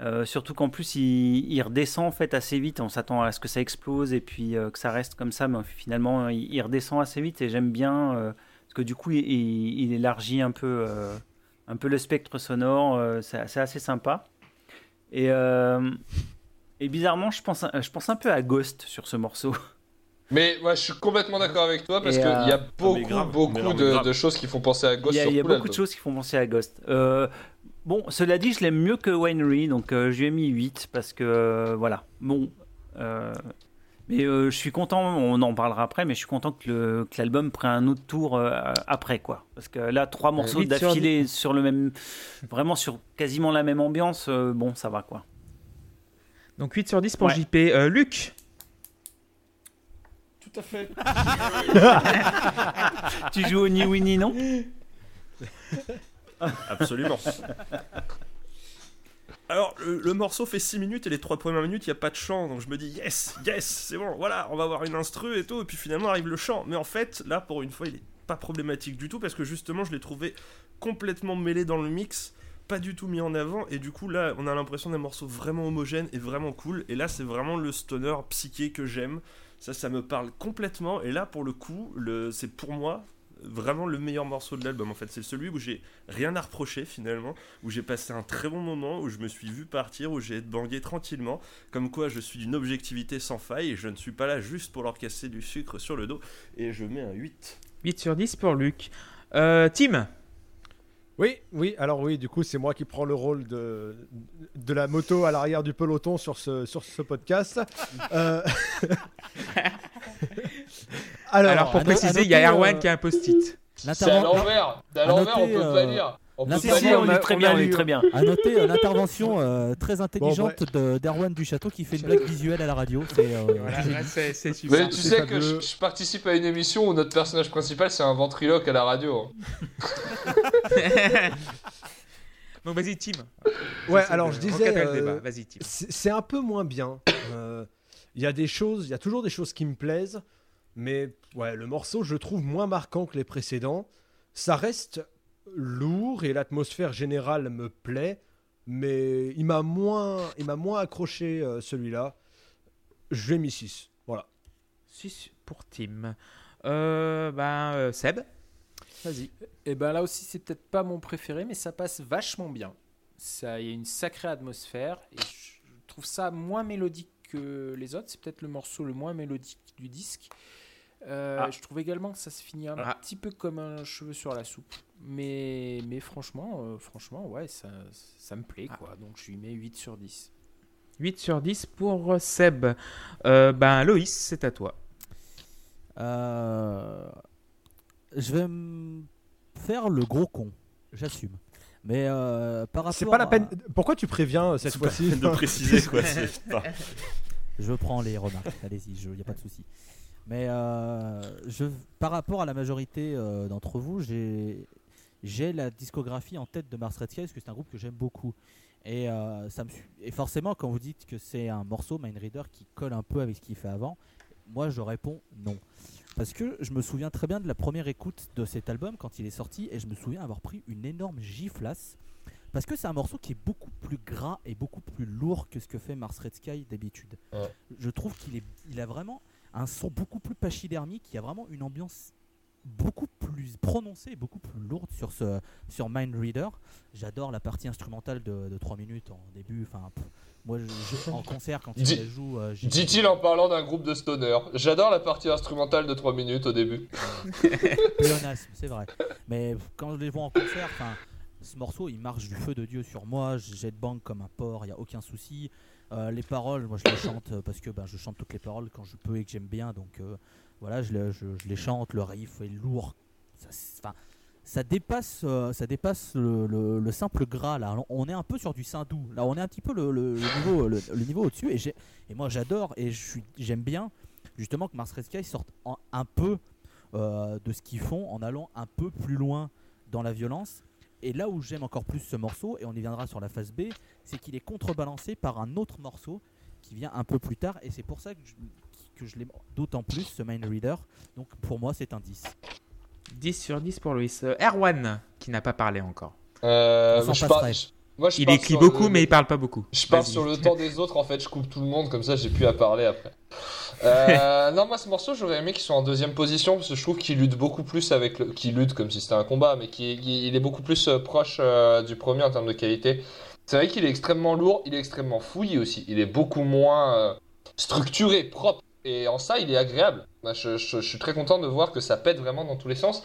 Euh, surtout qu'en plus, il, il redescend en fait assez vite. On s'attend à ce que ça explose et puis euh, que ça reste comme ça, mais finalement, il, il redescend assez vite et j'aime bien euh, parce que du coup, il, il- il élargit un peu, euh, un peu le spectre sonore. euh, c'est c'est assez sympa. Et, euh, et bizarrement, je pense, je pense un peu à Ghost sur ce morceau. Mais moi, je suis complètement d'accord avec toi parce qu'il euh, y a mais beaucoup, grave, beaucoup de, grave. de choses qui font penser à Ghost Il y a, sur il y a beaucoup de choses qui font penser à Ghost. Euh, bon, cela dit, je l'aime mieux que Winery, donc euh, je lui ai mis 8 parce que euh, voilà. Bon, euh, mais euh, je suis content, on en parlera après, mais je suis content que l'album prenne un autre tour euh, après quoi. Parce que là, trois morceaux 8 sur d'affilée sur le même, vraiment sur quasiment la même ambiance, euh, bon, ça va quoi. Donc 8 sur 10 pour Ouais. JP. Euh, Luc Tout à fait. tu joues au Ni Winnie, non? Absolument. Alors, le, morceau fait 6 minutes et les 3 premières minutes, il n'y a pas de chant. Donc je me dis, yes, yes, c'est bon, voilà, on va avoir une instru et tout. Et puis finalement arrive le chant. Mais en fait, là, pour une fois, il est pas problématique du tout parce que justement, je l'ai trouvé complètement mêlé dans le mix, pas du tout mis en avant. Et du coup, là, on a l'impression d'un morceau vraiment homogène et vraiment cool. Et là, c'est vraiment le stoner psyché que j'aime. Ça, ça me parle complètement. Et là, pour le coup, c'est pour moi vraiment le meilleur morceau de l'album. En fait, c'est celui où j'ai rien à reprocher finalement, où j'ai passé un très bon moment, où je me suis vu partir, où j'ai bangué tranquillement. Comme quoi, je suis d'une objectivité sans faille et je ne suis pas là juste pour leur casser du sucre sur le dos. Et je mets un 8. 8 sur 10 pour Luc. Euh, Tim Oui, oui, alors oui, du coup, c'est moi qui prends le rôle de, de la moto à l'arrière du peloton sur ce, sur ce podcast. Euh, alors, Alors, pour préciser, il y a Erwan euh, qui a un post-it. C'est à l'envers. C'est à l'envers, on peut pas euh, lire. On si, Si, on est très on bien, a on est lu. très bien. À noter euh, l'intervention euh, très intelligente de d'Erwan du Château qui fait une blague visuelle à la radio. C'est euh, Voilà, super. Mais tu sais fabuleux. que je, je participe à une émission où notre personnage principal c'est un ventriloque à la radio. hein. Donc vas-y, Tim. Ouais, alors je disais, euh, c'est un peu moins bien. Euh, Il y a des choses, il y a toujours des choses qui me plaisent, mais ouais, le morceau, je le trouve moins marquant que les précédents. Ça reste lourd et l'atmosphère générale me plaît, mais il m'a moins, il m'a moins accroché euh, celui-là. Je lui ai mis 6. Voilà. 6 pour Tim. Euh, ben, euh, Seb Vas-y. Et ben là aussi, c'est peut-être pas mon préféré, mais ça passe vachement bien. Ça, il y a une sacrée atmosphère et je trouve ça moins mélodique que les autres. C'est peut-être le morceau le moins mélodique du disque. Euh, Ah. Je trouve également que ça se finit un Ah. petit peu comme un cheveu sur la soupe. Mais, mais franchement, euh, franchement, ouais, ça, ça me plaît quoi. Donc je lui mets 8 sur 10. 8 sur 10 pour euh, Seb. Euh, ben, Loïs, c'est à toi. Euh, je vais me faire le gros con, j'assume. Mais euh, par rapport C'est pas la à- peine. Pourquoi tu préviens cette fois-ci de préciser quoi. pas- Je prends les remarques, allez-y, il n'y a pas de souci. Mais euh, je, par rapport à la majorité euh, d'entre vous, j'ai j'ai la discographie en tête de Mars Red Sky parce que c'est un groupe que j'aime beaucoup. Et, euh, ça me, et forcément, quand vous dites que c'est un morceau Mind Reader qui colle un peu avec ce qu'il fait avant, moi je réponds non. Parce que je me souviens très bien de la première écoute de cet album quand il est sorti et je me souviens avoir pris une énorme giflasse. Parce que c'est un morceau qui est beaucoup plus gras et beaucoup plus lourd que ce que fait Mars Red Sky d'habitude. Ouais. Je trouve qu'il est, il a vraiment un son beaucoup plus pachydermique, il y a vraiment une ambiance beaucoup plus prononcée, beaucoup plus lourde sur, ce, sur Mind Reader. J'adore la partie instrumentale de, de 3 minutes en début. Enfin, pff, moi, je- je- en concert, quand il la joue, euh, j'ai- Dit-il en parlant d'un groupe de stoner. J'adore la partie instrumentale de 3 minutes au début. pléonasme, c'est vrai. Mais quand je les vois en concert, ce morceau, il marche du feu de Dieu sur moi. Je jette bang comme un porc, il y a aucun souci. Euh, les paroles, moi je les chante euh, parce que ben, je chante toutes les paroles quand je peux et que j'aime bien. Donc euh, voilà, je, les- chante. Le riff est lourd. Ça, ça dépasse, ça dépasse le, le- le simple gras là. On est un peu sur du Saint-Doux. Là, on est un petit peu le, niveau, le, niveau au-dessus. Et, moi, j'adore et j'aime bien justement que Mars Red Sky sorte un peu de ce qu'ils font en allant un peu plus loin dans la violence. Et là où j'aime encore plus ce morceau, et on y viendra sur la phase B, c'est qu'il est contrebalancé par un autre morceau qui vient un peu plus tard. Et c'est pour ça que je, que je l'aime d'autant plus, ce Mind Reader. Donc pour moi, c'est un 10. 10 sur 10 pour Loïs. Euh, Erwan, qui n'a pas parlé encore. Euh, On je, passerait. par- je- Moi, je Il écrit beaucoup, le- mais il parle pas beaucoup. Je Vas-y. sur le temps des autres, en fait, je coupe tout le monde, comme ça j'ai plus à parler après. Euh, non, moi ce morceau, j'aurais aimé qu'il soit en deuxième position, parce que je trouve qu'il lutte beaucoup plus avec le. Qu'il lutte comme si c'était un combat, mais qu'il qu'il- il est beaucoup plus euh, proche euh, du premier en termes de qualité. C'est vrai qu'il est extrêmement lourd, il est extrêmement fouillé aussi, il est beaucoup moins structuré, propre, et en ça il est agréable. Je, suis très content de voir que ça pète vraiment dans tous les sens.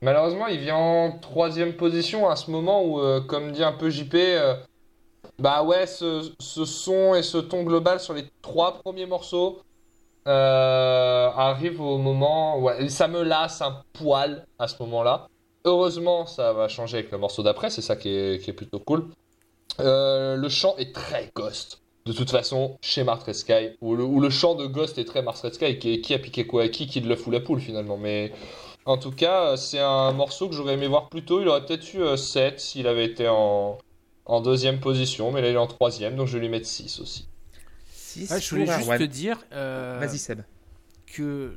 Malheureusement, il vient en troisième position à ce moment où, comme dit un peu JP, bah ouais, ce son et ce ton global sur les trois premiers morceaux euh, arrive au moment. Ouais, ça me lasse un poil à ce moment-là. Heureusement, ça va changer avec le morceau d'après, c'est ça qui est, plutôt cool. Euh, le chant est très Ghost. De toute façon, chez Mars Red Sky, où le, où chant de Ghost est très Mars Red Sky, qui, a piqué quoi à qui, qui de la fout la poule finalement. Mais en tout cas, c'est un morceau que j'aurais aimé voir plus tôt. Il aurait peut-être eu euh, 7 s'il avait été en, en deuxième position, mais là il est en troisième, donc je vais lui mettre 6 aussi. Ouais, je voulais juste Erwan. te dire euh, Vas-y, Seb. que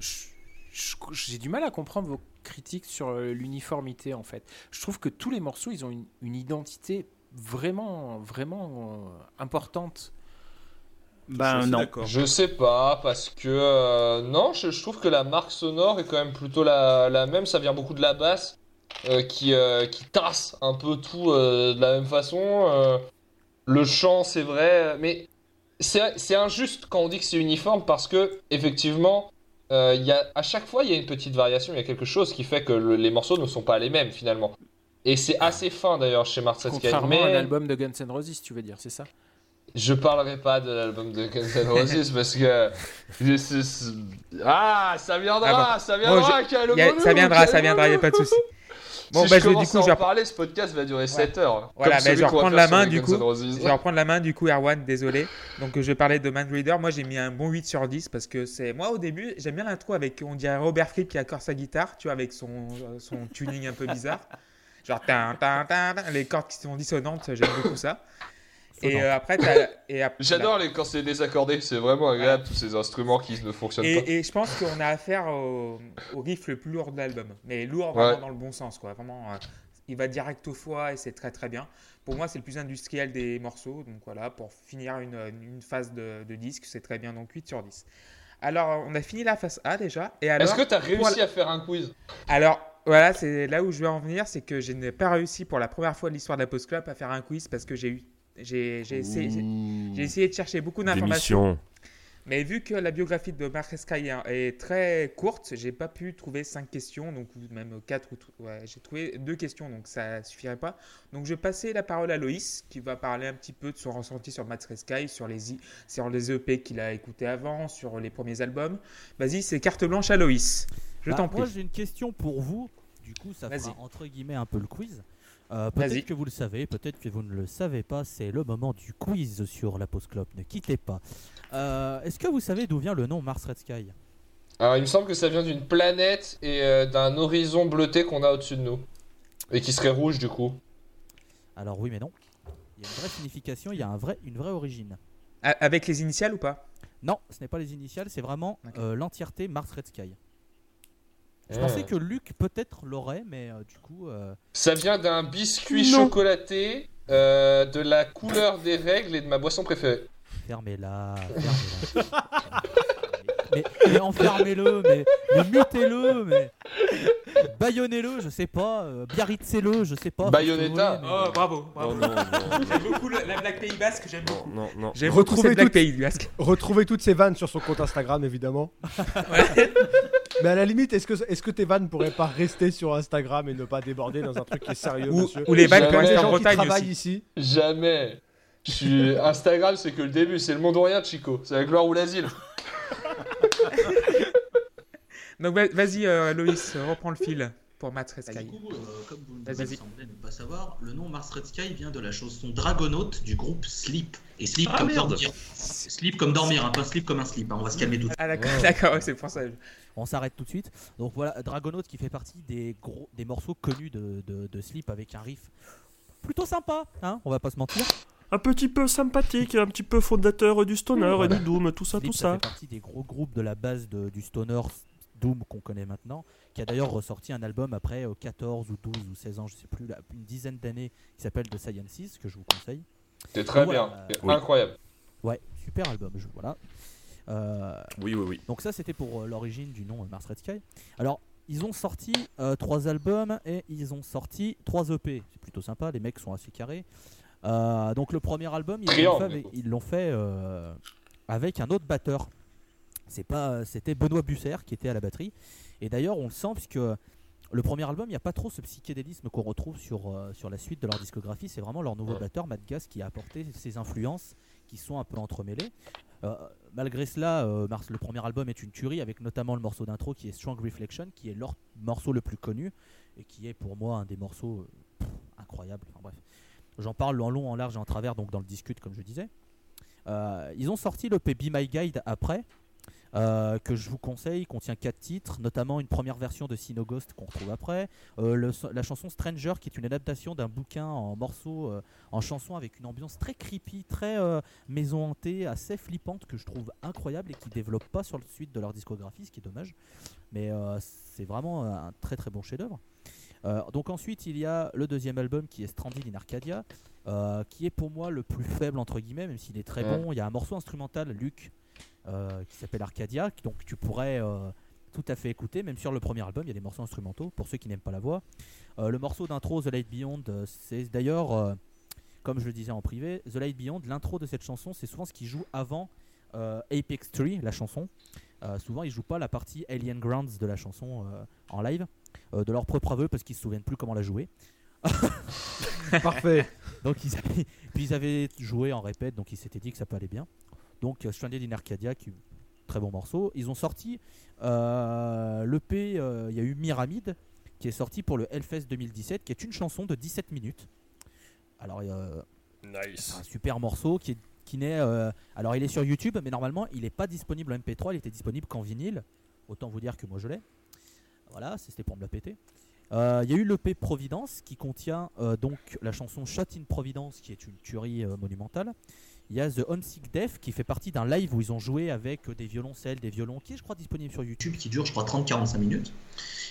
j'ai du mal à comprendre vos critiques sur euh, l'uniformité en fait. Je trouve que tous les morceaux, ils ont une, une identité vraiment, vraiment euh, importante. Je Ben non. Je sais pas, parce que euh, non, je, je trouve que la marque sonore est quand même plutôt la, la même. Ça vient beaucoup de la basse euh, qui, euh, qui tasse un peu tout euh, de la même façon. euh. le chant, c'est vrai, mais c'est injuste quand on dit que c'est uniforme parce que effectivement, euh, il y a, à chaque fois, il y a une petite variation, il y a quelque chose qui fait que le- les morceaux ne sont pas les mêmes finalement. Et c'est assez fin d'ailleurs chez Sky. Contrairement mais... à un album de Guns N' Roses, tu veux dire, c'est ça? Je parlerai pas de l'album de Guns N' Roses parce que. je- Ah, ça viendra, Ah ça Moi, viendra, Y a- calmons-nous, ça viendra, ça viendra, y a calmons-nous. pas de souci. Bon, si bah, je je, du coup, à en parler, ce podcast va durer 7 heures. Voilà, celui je vais reprendre la main, du Guns coup. Je vais reprendre la main du coup, Erwan, désolé. Donc, je vais parler de Mind Reader. Moi, j'ai mis un bon 8 sur 10 parce que c'est. Moi, au début, j'aime bien l'intro avec, on dirait Robert Fripp qui accorde sa guitare, tu vois, avec son, son tuning un peu bizarre. Genre, tin, tin, tin, tin, les cordes qui sont dissonantes, j'aime beaucoup ça. Et euh, après, t'as- et ap- J'adore les... quand c'est désaccordé, c'est vraiment agréable tous ces instruments qui ne fonctionnent pas. Et, et je pense qu'on a affaire au, au riff le plus lourd de l'album. Mais lourd vraiment Ouais. dans le bon sens. Quoi. Vraiment, euh, il va direct au foie et c'est très très bien. Pour moi, c'est le plus industriel des morceaux. Donc voilà, pour finir une, une phase de, de disque, c'est très bien. Donc 8 sur 10. Alors, on a fini la phase A déjà. Et alors, Est-ce que t'as réussi voilà. à faire un quiz? Alors voilà, c'est là où je vais en venir. C'est que je n'ai pas réussi pour la première fois de l'histoire de la Post Club à faire un quiz parce que j'ai eu. J'ai essayé, de chercher beaucoup d'informations. Mais vu que la biographie de Mark Sky est- très courte, j'ai pas pu trouver 5 questions, donc ou même 4 ou ouais, j'ai trouvé deux questions, donc ça suffirait pas. Donc je vais passer la parole à Loïs, qui va parler un petit peu de son ressenti sur Matt Sky, sur les, I- sur les EP qu'il a écoutés avant, sur les premiers albums. Vas-y, c'est carte blanche à Loïs. Je Bah, t'en prie. Moi, j'ai une question pour vous. Du coup, ça fera entre guillemets un peu le quiz. Euh, peut-être que vous le savez, peut-être que vous ne le savez pas. C'est le moment du quiz sur la pause clope. Ne quittez pas. Euh, Est-ce que vous savez d'où vient le nom Mars Red Sky? Alors, il me semble que ça vient d'une planète et euh, d'un horizon bleuté qu'on a au-dessus de nous. Et qui serait rouge du coup. Alors oui, mais non. Il y a une vraie signification. Il y a un vrai, une vraie origine. A- Avec les initiales ou pas? Non, ce n'est pas les initiales. C'est vraiment euh, l'entièreté Mars Red Sky. Je pensais que Luc peut-être l'aurait, mais euh, du coup, euh, Ça vient d'un biscuit Non. chocolaté, euh, de la couleur des règles et de ma boisson préférée. fermez-la. fermez-la. mais, mais enfermez-le, mais, mais mutez-le, mais baïonnez-le, je sais pas, euh, biarritzez-le, je sais pas. Bayonetta. mais- Oh, bravo, bravo. non, non, J'aime beaucoup le- la Black Pays Basque, j'aime beaucoup. non, non. Cette Black toutes- Pays Basque. Retrouvez toutes ces vannes sur son compte Instagram, évidemment. Mais à la limite, est-ce que, est que tes vannes pourraient pas rester sur Instagram et ne pas déborder dans un truc qui est sérieux, Ou, monsieur ou les vannes Les restent en gens qui Bretagne aussi. ici. Jamais. Je suis... Instagram, c'est que le début, c'est le monde ou rien, Chico. C'est la gloire ou l'asile. Donc va- vas-y, euh, Loïs, reprends le fil pour Bah, Sky. du coup, euh, comme vous semblez ne pas savoir, le nom Mars Red Sky vient de la chanson Dragonaut du groupe Sleep. Et Sleep Ah, comme merde. dormir. Sleep comme dormir, hein, pas Sleep comme un slip. hein, on va se calmer tout de suite. Ah d'accord, c'est pour ça. On s'arrête tout de suite. Donc voilà, Dragonaut qui fait partie des gros, des morceaux connus de, de, de Sleep avec un riff plutôt sympa, hein, on va pas se mentir. Un petit peu sympathique, un petit peu fondateur du stoner et du doom, tout ça, Sleep, tout ça ça. fait partie des gros groupes de la base de- du stoner Doom qu'on connaît maintenant, qui a d'ailleurs ressorti un album après euh, 14 ou 12 ou 16 ans, je sais plus, là, une dizaine d'années, qui s'appelle The Sciences, que je vous conseille. C'est très Voilà, bien. euh, C'est oui. Incroyable. Ouais, super album, je, voilà. Euh, Oui, oui, oui. donc ça, c'était pour euh, l'origine du nom euh, Mars Red Sky. Alors, ils ont sorti euh, trois albums et ils ont sorti trois EP. C'est plutôt sympa, les mecs sont assez carrés. Euh, donc le premier album, ils l'ont fait, avec, du coup. ils l'ont fait, euh, avec un autre batteur. C'est pas, c'était Benoît Busser qui était à la batterie. Et d'ailleurs, on le sent puisque le premier album, il n'y a pas trop ce psychédélisme qu'on retrouve sur, euh, sur la suite de leur discographie. C'est vraiment leur nouveau batteur, Matt Gass, qui a apporté ses influences qui sont un peu entremêlées. Euh, malgré cela, euh, Mars- le premier album est une tuerie avec notamment le morceau d'intro qui est Strong Reflection, qui est leur morceau le plus connu et qui est pour moi un des morceaux pff, incroyables. Enfin bref, j'en parle en long, en large et en travers, donc dans le discute comme je disais. Ils ont sorti le Be My Guide après, euh, que je vous conseille, contient 4 titres, notamment une première version de Sino Ghost qu'on retrouve après, euh, le- la chanson Stranger qui est une adaptation d'un bouquin en morceaux, euh, en chanson avec une ambiance très creepy, très maison hantée, assez flippante que je trouve incroyable et qui développe pas sur le suite de leur discographie, ce qui est dommage. Mais c'est vraiment un très très bon chef-d'œuvre. Euh, donc ensuite il y a le deuxième album qui est Stranded in Arcadia, euh, qui est pour moi le plus faible entre guillemets, même s'il est très Ouais. bon. Il y a un morceau instrumental, Luc, qui s'appelle Arcadia, donc tu pourrais euh, tout à fait écouter. Même sur le premier album, il y a des morceaux instrumentaux pour ceux qui n'aiment pas la voix. Euh, le morceau d'intro The Light Beyond, euh, c'est d'ailleurs, euh, comme je le disais en privé, The Light Beyond, l'intro de cette chanson, c'est souvent ce qui joue avant euh, Apex Tree, la chanson. Euh, souvent, ils jouent pas la partie Alien Grounds de la chanson euh, en live, euh, de leur propre aveu, parce qu'ils se souviennent plus comment la jouer. Parfait. Donc ils avaient, puis ils avaient joué en répète, donc ils s'étaient dit que ça peut aller bien. Donc euh, Stranded in Arcadia, qui très bon morceau. Ils ont sorti euh, l'EP, euh, il y a eu Myramide, qui est sorti pour le Hellfest 2017, qui est une chanson de 17 minutes. Alors euh, Nice. un super morceau qui est qui n'est alors il est sur YouTube mais normalement il n'est pas disponible en MP3 il était disponible qu'en vinyle autant vous dire que moi je l'ai voilà c'était pour me la péter il y a eu l'EP Providence qui contient donc la chanson Shot in Providence qui est une tuerie monumentale il y a The Homesick Death qui fait partie d'un live où ils ont joué avec des violoncelles des violons qui est je crois disponible sur YouTube qui dure, je crois, 30-45 minutes.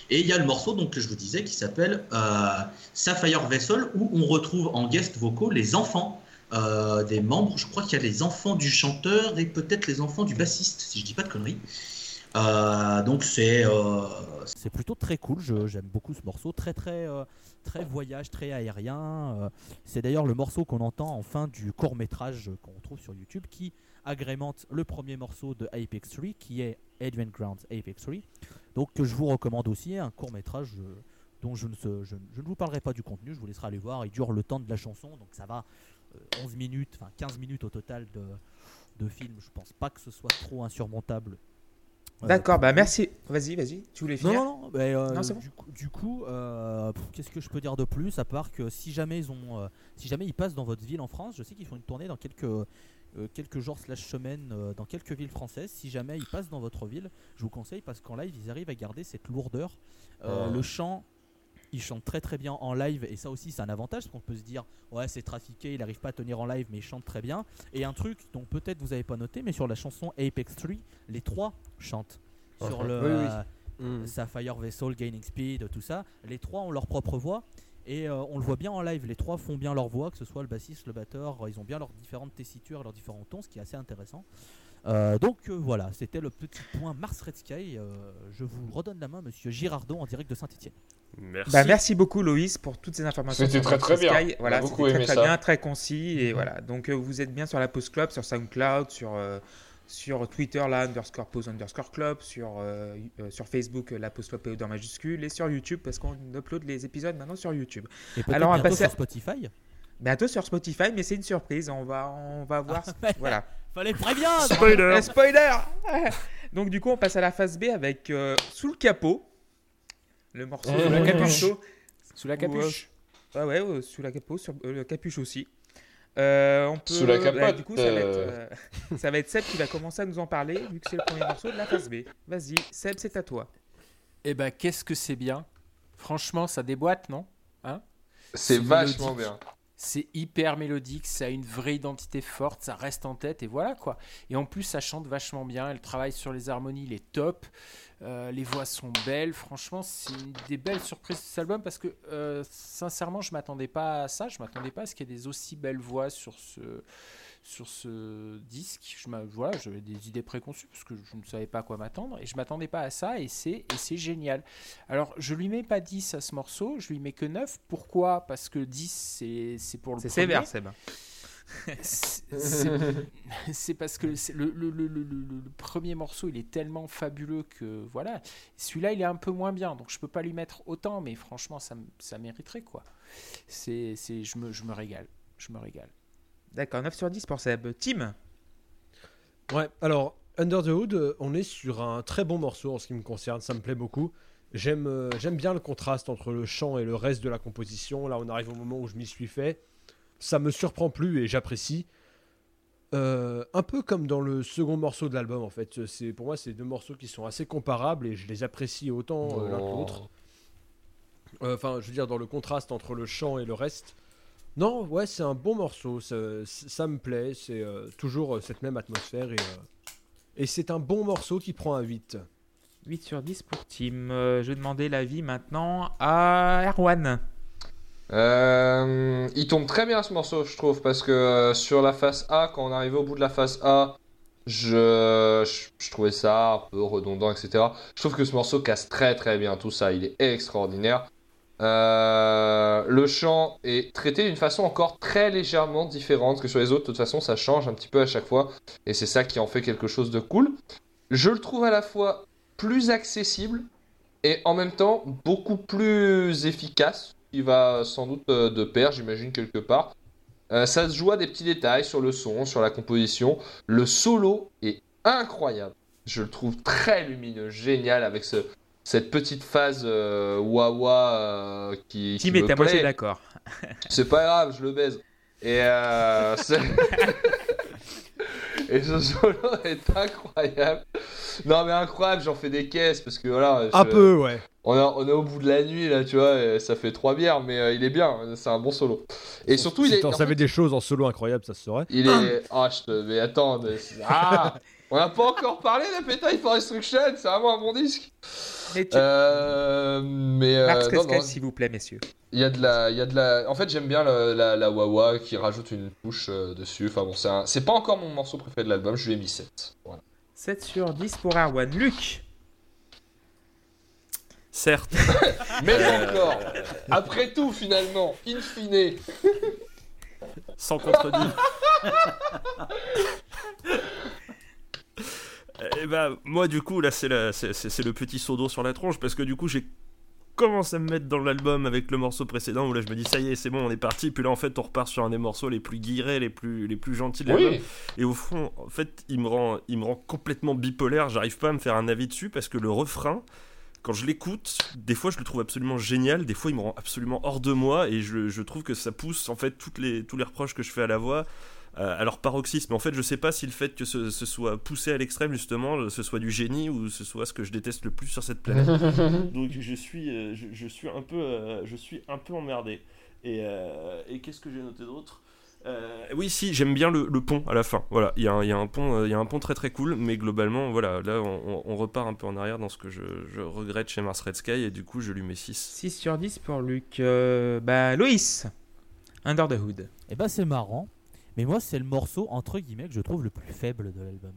Et il y a le morceau donc, que je vous disais qui s'appelle euh, Sapphire Vessel, où on retrouve en guest vocaux les enfants euh, des membres. Je crois qu'il y a les enfants du chanteur et peut-être les enfants du bassiste, si je dis pas de conneries. Euh, donc c'est C'est plutôt très cool, j'aime beaucoup ce morceau, très très très voyage, très aérien. euh, c'est d'ailleurs le morceau qu'on entend en fin du court métrage qu'on trouve sur YouTube qui agrémente le premier morceau de Apex 3 qui est Advent Grounds Apex 3. Donc que je vous recommande aussi, un court métrage euh, dont je ne, vous parlerai pas du contenu, je vous laisserai aller voir, il dure le temps de la chanson, donc ça va euh, 11 minutes, enfin 15 minutes au total de, de film, je pense pas que ce soit trop insurmontable. Euh, D'accord, bah merci. Vas-y, vas-y. Tu voulais finir? Non, non, euh, Non, bon. du coup, du coup, euh, qu'est-ce que je peux dire de plus à part que si jamais ils ont, euh, si jamais ils passent dans votre ville en France, je sais qu'ils font une tournée dans quelques euh, quelques jours slash semaines euh, dans quelques villes françaises. Si jamais ils passent dans votre ville, je vous conseille parce qu'en live ils arrivent à garder cette lourdeur. Euh, Oh. Le chant, ils chantent très très bien en live et ça aussi c'est un avantage parce qu'on peut se dire ouais c'est trafiqué, il n'arrive pas à tenir en live mais il chante très bien. Et un truc dont peut-être vous avez pas noté, mais sur la chanson Apex 3, les trois chantent. Sur Mhm. le, Oui, oui. euh, Mm. Sapphire Vessel, Gaining Speed, tout ça. Les trois ont leur propre voix et euh, on le voit bien en live. Les trois font bien leur voix, que ce soit le bassiste, le batteur, ils ont bien leurs différentes tessitures, leurs différents tons, ce qui est assez intéressant. Euh, donc euh, voilà, c'était le petit point Mars Red Sky. Euh, je vous redonne la main, monsieur Girardot, en direct de Saint-Etienne. Merci. Bah, merci beaucoup Loïs pour toutes ces informations. C'était très, très Sky. bien. Voilà, beaucoup c'était très aimé très ça. bien, très concis et voilà. Donc euh, vous êtes bien sur la Pause Club, sur SoundCloud, sur euh, sur Twitter là underscore Pause underscore Club, sur euh, euh, sur Facebook la Pause Club PO en majuscule et sur YouTube parce qu'on upload les épisodes maintenant sur YouTube. Et Alors, on va passer sur Spotify. Bientôt sur Spotify, mais c'est une surprise. On va on va voir. ouais. voilà. Fallait prévenir Spoiler Euh, spoiler Donc du coup on passe à la phase B avec euh, sous le capot. Le morceau Sous sous la le capuche. Sous la Ou, capuche. euh, ouais, ouais, sous la capot, sur euh, le capuche aussi. Euh, on peut, Sous la bah, capote, du coup, ça va, être, ça va être Seb qui va commencer à nous en parler, vu que c'est le premier morceau de la phase B. Vas-y, Seb, c'est à toi. Eh ben, qu'est-ce que c'est bien? Franchement, ça déboîte, non? C'est C'est vachement bien. C'est hyper mélodique, ça a une vraie identité forte, ça reste en tête et voilà quoi. Et en plus, ça chante vachement bien, elle travaille sur les harmonies, les top, euh, les voix sont belles. Franchement, c'est une des belles surprises de cet album parce que euh, sincèrement, je m'attendais pas à ça, je m'attendais pas à ce qu'il y ait des aussi belles voix sur ce sur ce disque. Je voilà, j'avais des idées préconçues parce que je ne savais pas à quoi m'attendre et je m'attendais pas à ça et c'est génial. Alors, je lui mets pas 10 à ce morceau, je lui mets que 9. Pourquoi? Parce que 10 c'est pour le C'est sévère, Seb. C'est- parce que le, le- le- premier morceau, il est tellement fabuleux que voilà. Celui-là, il est un peu moins bien, donc je peux pas lui mettre autant, mais franchement, ça, ça mériterait quoi. C'est, c'est, je me, je me régale, je me régale. D'accord, 9 sur 10 pour Seb. Tim Ouais, alors Under the Hood, euh, on est sur un très bon morceau en ce qui me concerne, ça me plaît beaucoup. J'aime euh, j'aime bien le contraste entre le chant et le reste de la composition. Là, on arrive au moment où je m'y suis fait. Ça me surprend plus et j'apprécie. Euh, un peu comme dans le second morceau de l'album, en fait. C'est pour moi, c'est deux morceaux qui sont assez comparables et je les apprécie autant l'un que l'autre. Enfin, je veux dire, dans le contraste entre le chant et le reste. Non, ouais, c'est un bon morceau. Ça, ça me plaît. C'est euh, toujours euh, cette même atmosphère. Et, euh, et c'est un bon morceau qui prend un 8. 8 sur 10 pour Tim. Euh, je vais demander l'avis maintenant à Erwan. Euh, il tombe très bien ce morceau, je trouve, parce que euh, sur la face A, quand on arrivait au bout de la face A, je, je, je trouvais ça un peu redondant, etc. Je trouve que ce morceau casse très très bien tout ça, il est extraordinaire. Euh, le chant est traité d'une façon encore très légèrement différente que sur les autres. De toute façon, ça change un petit peu à chaque fois, et c'est ça qui en fait quelque chose de cool. Je le trouve à la fois plus accessible et en même temps beaucoup plus efficace qui va sans doute euh, de pair, j'imagine, quelque part. Euh, ça se joue à des petits détails sur le son, sur la composition. Le solo est incroyable. Je le trouve très lumineux, génial, avec ce, cette petite phase euh, wah-wah euh, qui, qui Tim est à moitié d'accord. C'est pas grave, je le baise. Et, euh, c'est- Et ce solo est incroyable. Non mais incroyable, j'en fais des caisses parce que voilà. Un peu, ouais. on, a- on est au bout de la nuit là, tu vois, et ça fait trois bières, mais euh, il est bien, c'est un bon solo. Et surtout, si il est. t'en en savais fait, des choses en solo incroyables, ça se saurait. il est. Ah, je te. Mais attends, mais- ah On n'a pas encore parlé d'Appetite for Destruction, c'est vraiment un bon disque. Mais tu... Euh, mais. euh, Marc s'il vous plaît, messieurs. il y a de la, il y a de la. En fait, j'aime bien le- la, la Wawa qui rajoute une touche euh, dessus. Enfin bon, c'est un- c'est pas encore mon morceau préféré de l'album. Je lui ai mis 7. Voilà. 7 sur 10 pour Erwan. Luc Certes, Mais Euh. encore. Après tout, finalement, in fine. sans contredire. Et bah, moi, du coup, là, c'est la- c'est- c'est- c'est le petit seau d'eau sur la tronche parce que du coup, j'ai commencé à me mettre dans l'album avec le morceau précédent où là, je me dis, ça y est, c'est bon, on est parti. Puis là, en fait, on repart sur un des morceaux les plus guirés, les plus, les plus gentils de l'album. Oui. Et au fond, en fait, il me rend, il me rend complètement bipolaire. J'arrive pas à me faire un avis dessus parce que le refrain, quand je l'écoute, des fois je le trouve absolument génial, des fois il me rend absolument hors de moi et je, je trouve que ça pousse en fait toutes les, tous les reproches que je fais à la voix euh, à leur paroxysme. En fait, je sais pas si le fait que ce, ce soit poussé à l'extrême justement, ce soit du génie ou ce soit ce que je déteste le plus sur cette planète. Donc je suis, euh, je, je suis un peu, euh, je suis un peu emmerdé. Et, euh, et qu'est-ce que j'ai noté d'autre? Euh, oui, si, j'aime bien le, le pont à la fin. Voilà, il y, a un- il y a un pont, euh, il y a un pont très très cool, mais globalement, voilà, là, on, on- on repart un peu en arrière dans ce que je, je regrette chez Mars Red Sky, et du coup, je lui mets 6. 6 sur 10 pour Luc. Euh, bah, Loïs Under the Hood. Et bah c'est marrant, mais moi c'est le morceau entre guillemets que je trouve le plus faible de l'album.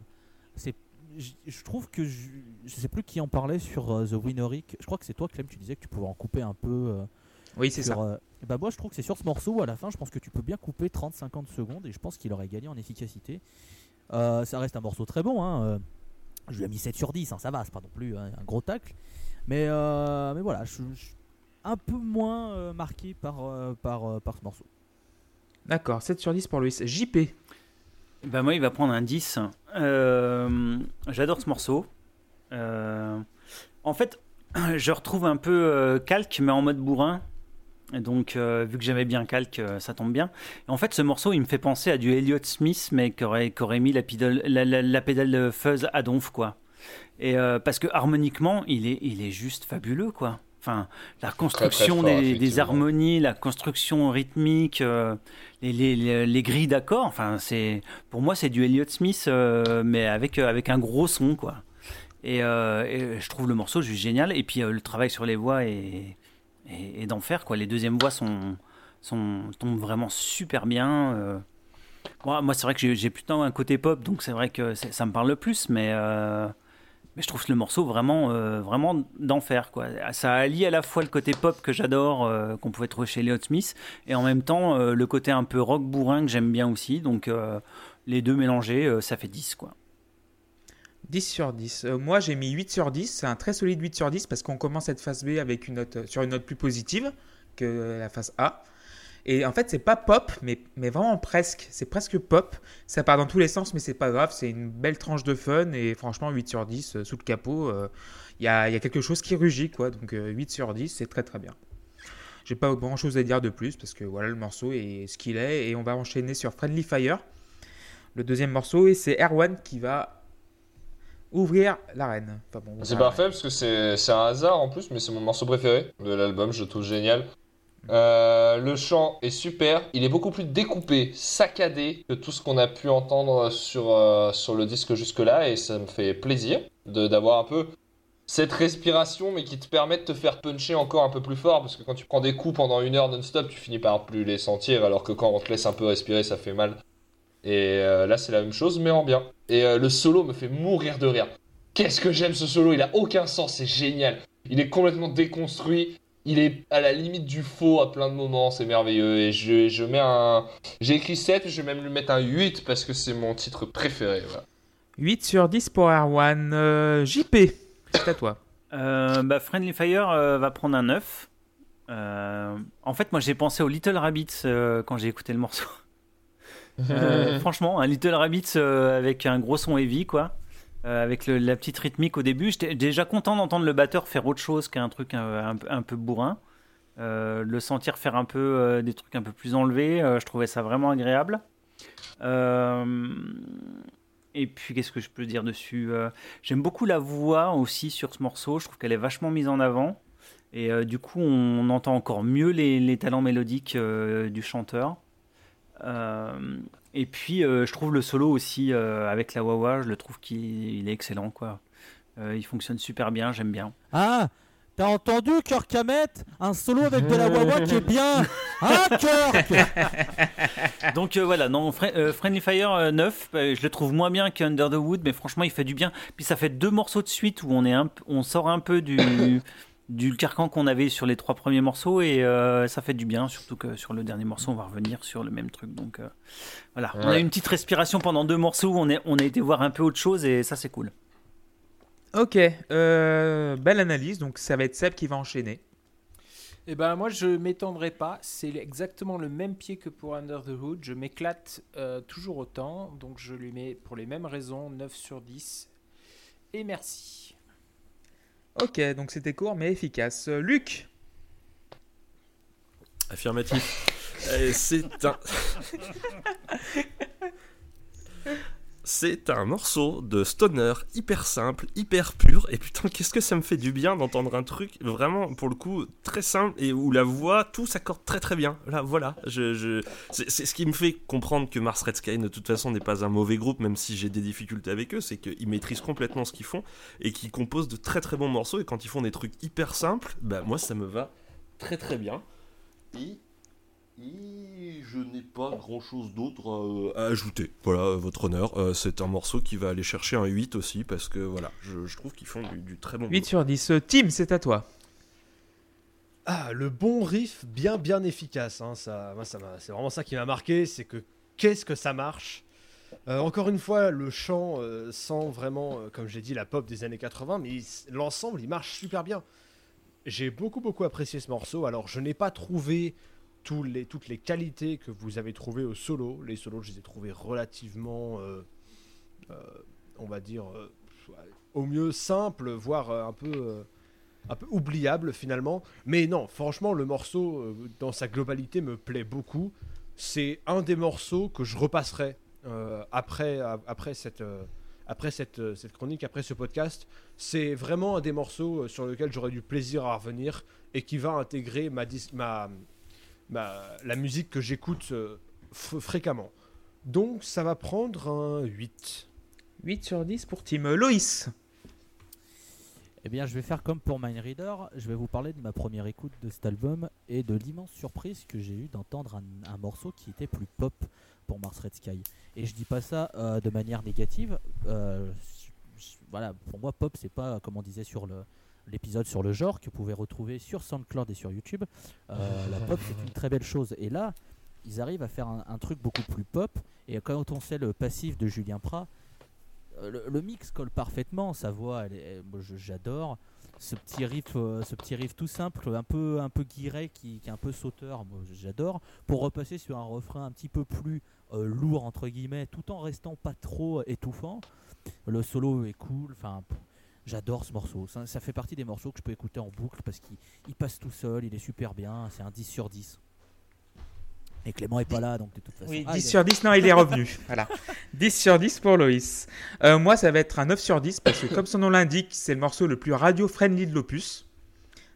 C'est, je, trouve que je, je sais plus qui en parlait sur euh, The Winneric. Je crois que c'est toi Clem, tu disais que tu pouvais en couper un peu. euh, Oui, c'est sur, ça. euh, bah moi je trouve que c'est sur ce morceau où à la fin je pense que tu peux bien couper 30-50 secondes et je pense qu'il aurait gagné en efficacité. Ça reste un morceau très bon. Hein, je lui ai mis 7 sur 10, hein, ça va, c'est pas non plus hein, un gros tacle. Mais, mais voilà, je suis un peu moins marqué par, par, par ce morceau. D'accord, 7 sur 10 pour Loïs. JP. Bah moi, il va prendre un 10. Euh, J'adore ce morceau. Euh, en fait, je retrouve un peu euh, Calque, mais en mode bourrin. Donc, vu que j'aimais bien Calque, ça tombe bien. En fait, ce morceau, il me fait penser à du Elliott Smith, mais qui aurait, qui aurait mis la, pédale- de fuzz à donf, quoi. Et parce que harmoniquement, il est, il est juste fabuleux, quoi. Enfin, la construction fort, des, harmonies, la construction rythmique, euh, les, les, les, les grilles d'accords. Enfin, c'est pour moi c'est du Elliott Smith, euh, mais avec euh, avec un gros son quoi. Et, euh, et je trouve le morceau juste génial. Et puis le travail sur les voix est, est, est d'enfer quoi. Les deuxièmes voix sont sont tombent vraiment super bien. Moi, c'est vrai que j'ai- plutôt un côté pop, donc c'est vrai que ça me parle le plus, mais mais je trouve le morceau vraiment, euh, vraiment d'enfer. Quoi. Ça allie à la fois le côté pop que j'adore, euh, qu'on pouvait trouver chez Elliott Smith, et en même temps euh, le côté un peu rock bourrin que j'aime bien aussi. Donc les deux mélangés, ça fait 10. Quoi. 10 sur 10. Euh, moi, j'ai mis 8 sur 10. C'est un très solide 8 sur 10 parce qu'on commence cette phase B avec une note, sur une note plus positive que la phase A. Et en fait, c'est pas pop, mais, mais vraiment presque. C'est presque pop. Ça part dans tous les sens, mais c'est pas grave. C'est une belle tranche de fun. Et franchement, 8 sur 10, euh, sous le capot, euh, il y, a, y a quelque chose qui rugit. quoi. Donc euh, 8 sur 10, c'est très très bien. J'ai pas grand chose à dire de plus parce que voilà, le morceau est ce qu'il est. Et on va enchaîner sur Friendly Fire, le deuxième morceau. Et c'est Erwan qui va ouvrir l'arène. Enfin, bon, C'est parfait parce que c'est c'est un hasard en plus, mais c'est mon morceau préféré de l'album, je le trouve génial. Euh, le chant est super, il est beaucoup plus découpé, saccadé que tout ce qu'on a pu entendre sur, euh, sur le disque jusque-là, et ça me fait plaisir d'avoir un peu cette respiration, mais qui te permet de te faire puncher encore un peu plus fort, parce que quand tu prends des coups pendant une heure non-stop, tu finis par plus les sentir, alors que quand on te laisse un peu respirer, ça fait mal. Et euh, là, c'est la même chose, mais en bien. Et le solo me fait mourir de rire. Qu'est-ce que j'aime ce solo, il a aucun sens, c'est génial. Il est complètement déconstruit, il est à la limite du faux à plein de moments, c'est merveilleux. Et je, je mets un. J'ai écrit 7, je vais même lui mettre un 8 parce que c'est mon titre préféré. Voilà. 8 sur 10 pour Erwan. Euh, JP, c'est à toi. Euh, bah, Friendly Fire euh, va prendre un 9. Euh, en fait, moi j'ai pensé au Little Rabbits euh, quand j'ai écouté le morceau. Euh, franchement, un Little Rabbits euh, avec un gros son heavy, quoi. Euh, avec la petite rythmique au début. J'étais déjà content d'entendre le batteur faire autre chose qu'un truc un, peu bourrin. Euh, le sentir faire un peu euh, des trucs un peu plus enlevés, je trouvais ça vraiment agréable. Et puis, qu'est-ce que je peux dire dessus J'aime beaucoup la voix aussi sur ce morceau. Je trouve qu'elle est vachement mise en avant. Et du coup, on entend encore mieux les, talents mélodiques du chanteur. Et puis, euh, je trouve le solo aussi euh, avec la Wawa, je le trouve qu'il il est excellent. Quoi. Euh, il fonctionne super bien, j'aime bien. Ah T'as entendu, Kirk Hammett Un solo avec de la Wawa qui est bien Hein, Kirk Donc euh, voilà, non, Fri- euh, Friendly Fire euh, 9, euh, je le trouve moins bien qu'Under the Wood, mais franchement, il fait du bien. Puis ça fait deux morceaux de suite où on, est un, on sort un peu du, du carcan qu'on avait sur les trois premiers morceaux et euh, ça fait du bien, surtout que sur le dernier morceau, on va revenir sur le même truc. Donc euh, voilà, on a une petite respiration pendant deux morceaux où on, est, on a été voir un peu autre chose et ça, c'est cool. Ok, euh, belle analyse. Donc ça va être Seb qui va enchaîner. Eh ben moi je m'étendrai pas, c'est exactement le même pied que pour Under the Hood, je m'éclate euh, toujours autant, donc je lui mets pour les mêmes raisons 9 sur 10. Et merci. Ok, donc c'était court mais efficace. Euh, Luc, Affirmatif. Euh, c'est un. C'est un morceau de stoner hyper simple, hyper pur, et putain, qu'est-ce que ça me fait du bien d'entendre un truc vraiment, pour le coup, très simple, et où la voix, tout s'accorde très très bien. Là, voilà, c'est ce qui me fait comprendre que Mars Red Sky, de toute façon, n'est pas un mauvais groupe, même si j'ai des difficultés avec eux, c'est qu'ils maîtrisent complètement ce qu'ils font, et qu'ils composent de très très bons morceaux, et quand ils font des trucs hyper simples, bah moi, ça me va très très bien. Et je n'ai pas grand chose d'autre à, à ajouter. Voilà, euh, votre honneur. Euh, c'est un morceau qui va aller chercher un 8 aussi, parce que voilà, je, je trouve qu'ils font du, du très bon 8 sur 10. Euh, Tim, c'est à toi. Ah, le bon riff bien bien efficace. hein, ça, moi, ça m'a- c'est vraiment ça qui m'a marqué, c'est que qu'est-ce que ça marche? Euh, encore une fois, le chant euh, sent vraiment, euh, comme j'ai dit, la pop des années 80, mais il- l'ensemble, il marche super bien. J'ai beaucoup beaucoup apprécié ce morceau. Alors, je n'ai pas trouvé tous les, toutes les qualités que vous avez trouvées au solo. Les solos, je les ai trouvés relativement, euh, euh, on va dire, euh, au mieux simples, voire un peu, un peu oubliables finalement. Mais non, franchement, le morceau, dans sa globalité, me plaît beaucoup. C'est un des morceaux que je repasserai après, après, cette, après cette, cette chronique, après ce podcast. C'est vraiment un des morceaux sur lequel j'aurais du plaisir à revenir et qui va intégrer ma, ma, ma- la musique que j'écoute euh, f- fréquemment. Donc ça va prendre un 8. 8 sur 10 pour Team Loïs. Eh bien, je vais faire comme pour Mind Reader. Je vais vous parler de ma première écoute de cet album et de l'immense surprise que j'ai eu d'entendre un, un morceau qui était plus pop pour Mars Red Sky. Et je dis pas ça euh, de manière négative. euh, je- je- voilà, pour moi, pop, c'est pas comme on disait sur le l'épisode sur le genre que vous pouvez retrouver sur SoundCloud et sur YouTube. Euh, la pop, c'est une très belle chose. Et là, ils arrivent à faire un, un truc beaucoup plus pop. Et quand on sait le passif de Julien Prat, euh, le, le mix colle parfaitement, sa voix, j'adore. Ce petit riff, euh, ce petit riff tout simple, un peu, un peu guiré, qui, qui est un peu sauteur, moi, j'adore. Pour repasser sur un refrain un petit peu plus euh, lourd entre guillemets, tout en restant pas trop étouffant. Le solo est cool. Enfin, j'adore ce morceau. Ça, ça fait partie des morceaux que je peux écouter en boucle parce qu'il il passe tout seul, il est super bien. C'est un 10 sur 10. Et Clément est pas là, donc de toute façon. Oui, Ah, 10 il est- sur 10, non, il est revenu. voilà. 10 sur 10 pour Loïs. Euh, moi, ça va être un 9 sur 10 parce que, comme son nom l'indique, c'est le morceau le plus radio-friendly de l'opus.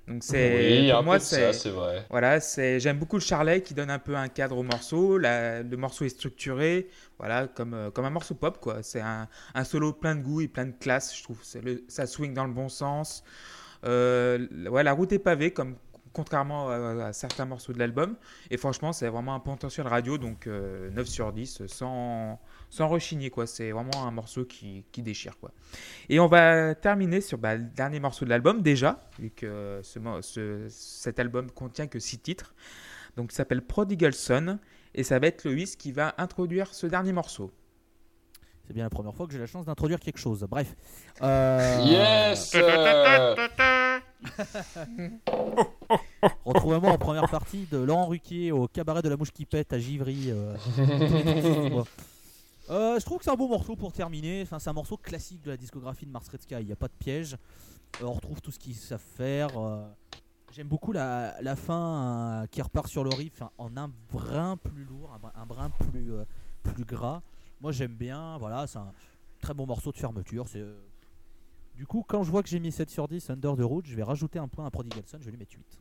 Donc, c'est. Oui, pour moi, c'est. vrai. Voilà, c'est j'aime beaucoup le charlet qui donne un peu un cadre au morceau. La- le morceau est structuré, voilà, comme, euh, comme un morceau pop quoi. C'est un, un solo plein de goût et plein de classe, je trouve. Le, ça swing dans le bon sens. Euh, ouais, la route est pavée, comme contrairement à, à certains morceaux de l'album. Et franchement, c'est vraiment un potentiel radio, donc euh, 9 sur 10, sans, sans rechigner quoi. C'est vraiment un morceau qui, qui déchire quoi. Et on va terminer sur bah, le dernier morceau de l'album déjà, vu que ce, cet album contient que 6 titres. Donc il s'appelle Prodigal Son, et ça va être Loïs qui va introduire ce dernier morceau. C'est bien la première fois que j'ai la chance d'introduire quelque chose. Bref. Euh, Yes euh, Retrouvez-moi en première partie de Laurent Ruquier au cabaret de la mouche qui pète à Givry. euh. Euh, je trouve que c'est un beau morceau pour terminer. Enfin, c'est un morceau classique de la discographie de Mars Red Sky. Il n'y a pas de piège. Euh, on retrouve tout ce qu'ils savent faire. euh. J'aime beaucoup la, la fin euh, qui repart sur le riff hein, en un brin plus lourd, un brin, un brin plus, euh, plus gras. Moi j'aime bien. Voilà, c'est un très bon morceau de fermeture. C'est, Du coup, quand je vois que j'ai mis 7 sur 10 Under the Road, je vais rajouter un point à Prodigal Son. Je vais lui mettre 8.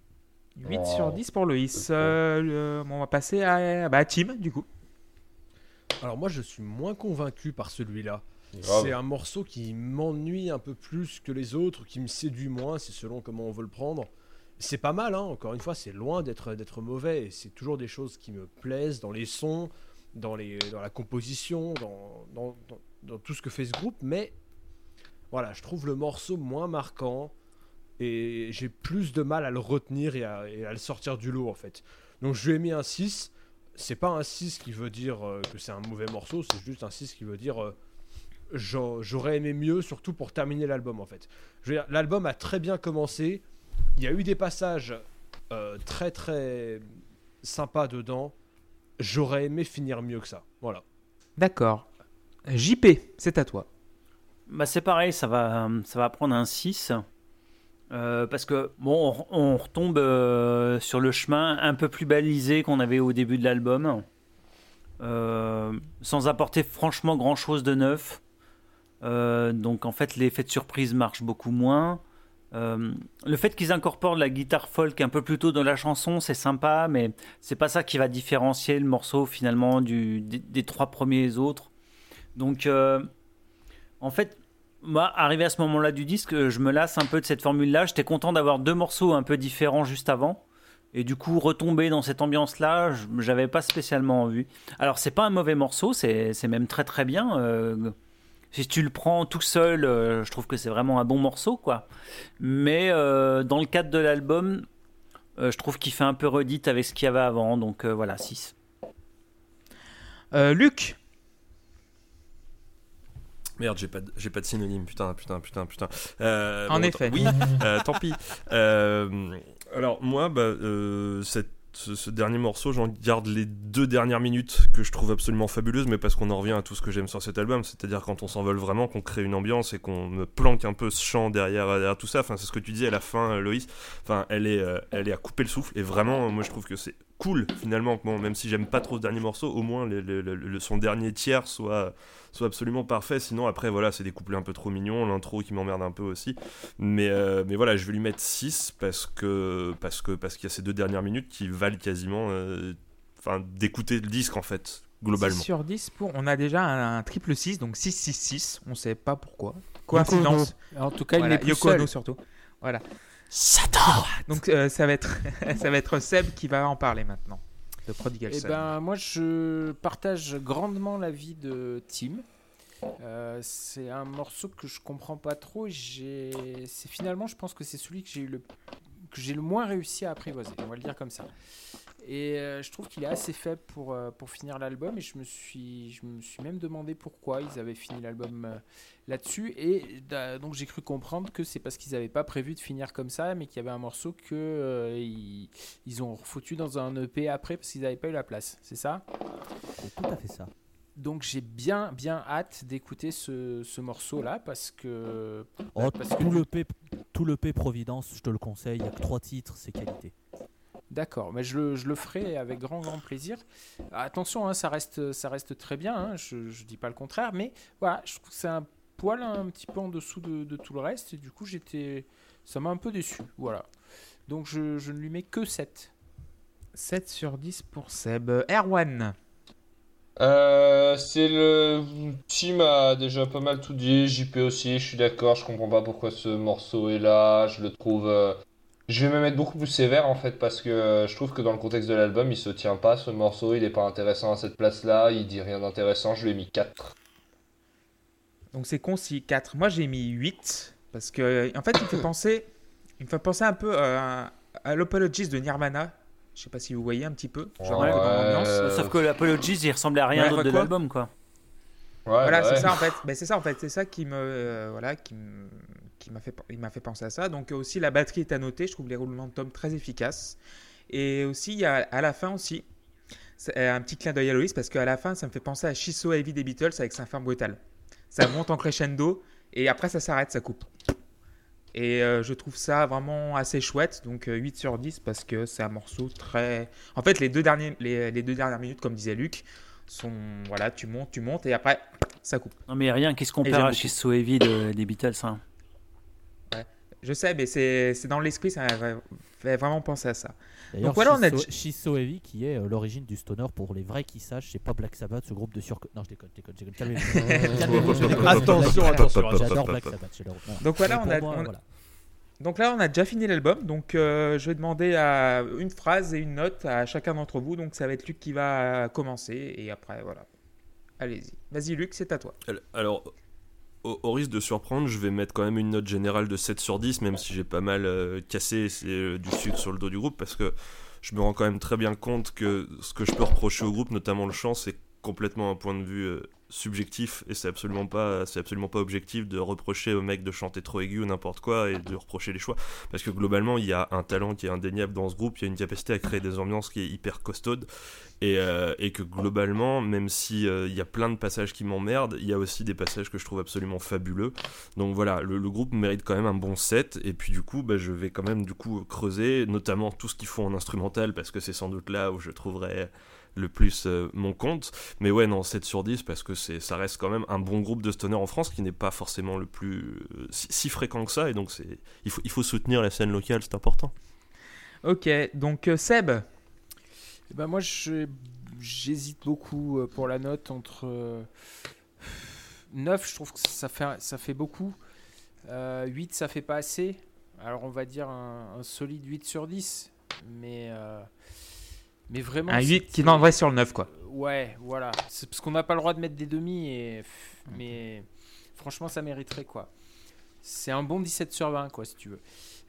8 Wow. sur 10 pour Loïs. Euh, le- bon, on va passer à, bah, à Tim, du coup. Alors moi je suis moins convaincu par celui-là. C'est un morceau qui m'ennuie un peu plus que les autres, qui me séduit moins, c'est selon comment on veut le prendre. C'est pas mal, hein, encore une fois, c'est loin d'être mauvais, c'est toujours des choses qui me plaisent dans les sons, dans, les, dans la composition, dans, dans, dans- dans tout ce que fait ce groupe, mais voilà, je trouve le morceau moins marquant, et j'ai plus de mal à le retenir et à, et à le sortir du lot, en fait. Donc je lui ai mis un 6, c'est pas un 6 qui veut dire euh, que c'est un mauvais morceau, c'est juste un 6 qui veut dire... euh, j'aurais aimé mieux, surtout pour terminer l'album en fait. Je veux dire, l'album a très bien commencé. Il y a eu des passages euh, très très sympas dedans. J'aurais aimé finir mieux que ça. Voilà. D'accord. JP, c'est à toi. Bah c'est pareil, ça va, ça va prendre un 6. Euh, parce que bon, on, retombe euh, sur le chemin un peu plus balisé qu'on avait au début de l'album, Euh, sans apporter franchement grand chose de neuf. Donc en fait, l'effet de surprise marche beaucoup moins. Le fait qu'ils incorporent la guitare folk un peu plus tôt dans la chanson, c'est sympa, mais c'est pas ça qui va différencier le morceau finalement des, des trois premiers autres. Donc en fait, moi, arrivé à ce moment-là du disque, je me lasse un peu de cette formule-là. J'étais content d'avoir deux morceaux un peu différents juste avant. Et du coup, retomber dans cette ambiance-là, j'avais pas spécialement envie. Alors, c'est pas un mauvais morceau, c'est même très très bien. euh, si tu le prends tout seul, euh, je trouve que c'est vraiment un bon morceau, quoi. Mais euh, dans le cadre de l'album, je trouve qu'il fait un peu redite avec ce qu'il y avait avant. Donc voilà, 6. Euh, Luc, Merde, j'ai pas, de- j'ai pas de synonyme, putain, putain, putain, putain. Euh, En bon, effet. Oui, euh, tant pis. Euh, alors, moi, bah, ce, ce dernier morceau, j'en garde les deux dernières minutes que je trouve absolument fabuleuses, mais parce qu'on en revient à tout ce que j'aime sur cet album, c'est-à-dire quand on s'envole vraiment, qu'on crée une ambiance et qu'on me planque un peu ce chant derrière, derrière tout ça. Enfin, c'est ce que tu dis à la fin, Loïs. Enfin, elle est, elle est à couper le souffle, et vraiment, moi je trouve que c'est cool finalement. Bon, même si j'aime pas trop ce dernier morceau, au moins le- le- le- le- son dernier tiers soit, soit absolument parfait. Sinon, après, voilà, c'est des couplets un peu trop mignons, l'intro qui m'emmerde un peu aussi. Mais, euh, mais voilà, je vais lui mettre 6 parce que parce que parce qu'il y a ces deux dernières minutes qui valent quasiment euh, enfin d'écouter le disque en fait globalement. 6 sur 10 pour. On a déjà un, un triple 6, donc 6-6-6. On sait pas pourquoi. Coïncidence. En tout cas, Voilà, il est plus Yoko seul. Ono surtout. Voilà. Donc euh, ça va être ça va être Seb qui va en parler maintenant de Prodigal Eh Son. ben, moi, je partage grandement l'avis de Tim. Euh, c'est un morceau que je comprends pas trop. c'est finalement, je pense que c'est celui que j'ai eu le que j'ai le moins réussi à apprivoiser. On va le dire comme ça. Et euh, je trouve qu'il est assez faible pour euh, pour finir l'album. Et je me suis je me suis même demandé pourquoi ils avaient fini l'album euh, là-dessus. Et donc j'ai cru comprendre que c'est parce qu'ils n'avaient pas prévu de finir comme ça, mais qu'il y avait un morceau que ils, ils ont foutu dans un EP après parce qu'ils n'avaient pas eu la place. C'est ça? C'est tout à fait ça. Donc j'ai bien bien hâte d'écouter ce, ce morceau-là parce que Oh, parce que tout, du- le P, tout le P Providence, je te le conseille, il n'y a que trois titres, c'est qualité. D'accord, mais je le, je le ferai avec grand grand plaisir. Attention, hein, ça reste ça reste très bien. hein, je ne dis pas le contraire, mais voilà, je trouve que c'est un poil un petit peu en dessous de, de tout le reste et du coup j'étais ça m'a un peu déçu. Voilà. Donc je, je ne lui mets que 7. 7 sur 10 pour Seb. Erwan. Euh, c'est le team a déjà pas mal tout dit, JP aussi, je suis d'accord, je comprends pas pourquoi ce morceau est là, je le trouve euh, je vais me mettre beaucoup plus sévère en fait parce que euh, je trouve que dans le contexte de l'album, il se tient pas ce morceau, il est pas intéressant à cette place-là, il dit rien d'intéressant, je lui ai mis 4. Donc c'est concis 4. Moi j'ai mis 8 parce que en fait il me fait penser il me fait penser un peu à, à l'Apologies de Nirvana. Je sais pas si vous voyez un petit peu. Genre l'ambiance. Euh, Sauf que l'Apologies, il ressemblait à rien Ouais, d'autre de l'album, quoi. Ouais, voilà, bah c'est ouais. ça en fait. Ben, c'est ça en fait, c'est ça qui me euh, voilà qui me- qui m'a fait il m'a fait penser à ça. Donc euh, aussi la batterie est à noter, je trouve les roulements de tom très efficaces. Et aussi il y a à la fin aussi euh, un petit clin d'œil à Loïs parce qu'à la fin ça me fait penser à She So Heavy des Beatles avec sa fin brutale. Ça monte en crescendo et après ça s'arrête, ça coupe. Et euh, je trouve ça vraiment assez chouette, donc euh, 8 sur 10 parce que c'est un morceau très... En fait les deux, derniers, les, les deux dernières minutes, comme disait Luc, sont... Voilà, tu montes, tu montes et après ça coupe. Non, mais rien Et compare j'aime à chez So Heavy de- des Beatles. hein? Je sais, mais c'est dans l'esprit, ça fait vraiment penser à ça. Donc voilà, on a She's So- dit- She's So Heavy, qui est euh, l'origine du stoner pour les vrais qui sachent, c'est pas Black Sabbath, ce groupe de sur. Non, je déconne, je déconne, je déconne. Calmez-vous. Attention, attention, J'adore. Black Sabbath. j'adore- voilà. Donc voilà, on a, moi, on- voilà. donc là, on a déjà fini l'album. Donc euh, je vais demander à une phrase et une note à chacun d'entre vous. Donc ça va être Luc qui va commencer et après, voilà. Allez-y. Vas-y, Luc, c'est à toi. Alors au, risque de surprendre, je vais mettre quand même une note générale de 7 sur 10 même si j'ai pas mal euh, cassé euh, du sucre sur le dos du groupe parce que je me rends quand même très bien compte que ce que je peux reprocher au groupe, notamment le chant, c'est complètement un point de vue euh, subjectif et c'est absolument pas absolument pas objectif de reprocher au mec de chanter trop aigu ou n'importe quoi et de reprocher les choix. Parce que globalement il y a un talent qui est indéniable dans ce groupe il y a une capacité à créer des ambiances qui est hyper costaude et, euh, et que globalement même si euh, il y a plein de passages qui m'emmerdent il y a aussi des passages que je trouve absolument fabuleux donc voilà le, groupe mérite quand même un bon set et puis du coup bah, je vais quand même du coup creuser notamment tout ce qu'ils font en instrumental parce que c'est sans doute là où je trouverai le plus euh, mon compte. Mais ouais, non, 7 sur 10 parce que ça reste quand même un bon groupe de stoner en France qui n'est pas forcément le plus euh, si, fréquent que ça. Et donc, il, faut, soutenir la scène locale, c'est important. Ok, donc euh, Seb. Eh ben moi, j'hésite beaucoup euh, pour la note entre euh, 9, je trouve que ça fait, ça fait beaucoup. Euh, 8, ça fait pas assez. Alors, on va dire un, un solide 8 sur 10. Mais, euh, mais vraiment. Un 8 c'est- qui vendrait sur le 9, quoi. Ouais, voilà. C'est parce qu'on n'a pas le droit de mettre des demi. Et, mais franchement, ça mériterait quoi. C'est un bon 17 sur 20, quoi, si tu veux.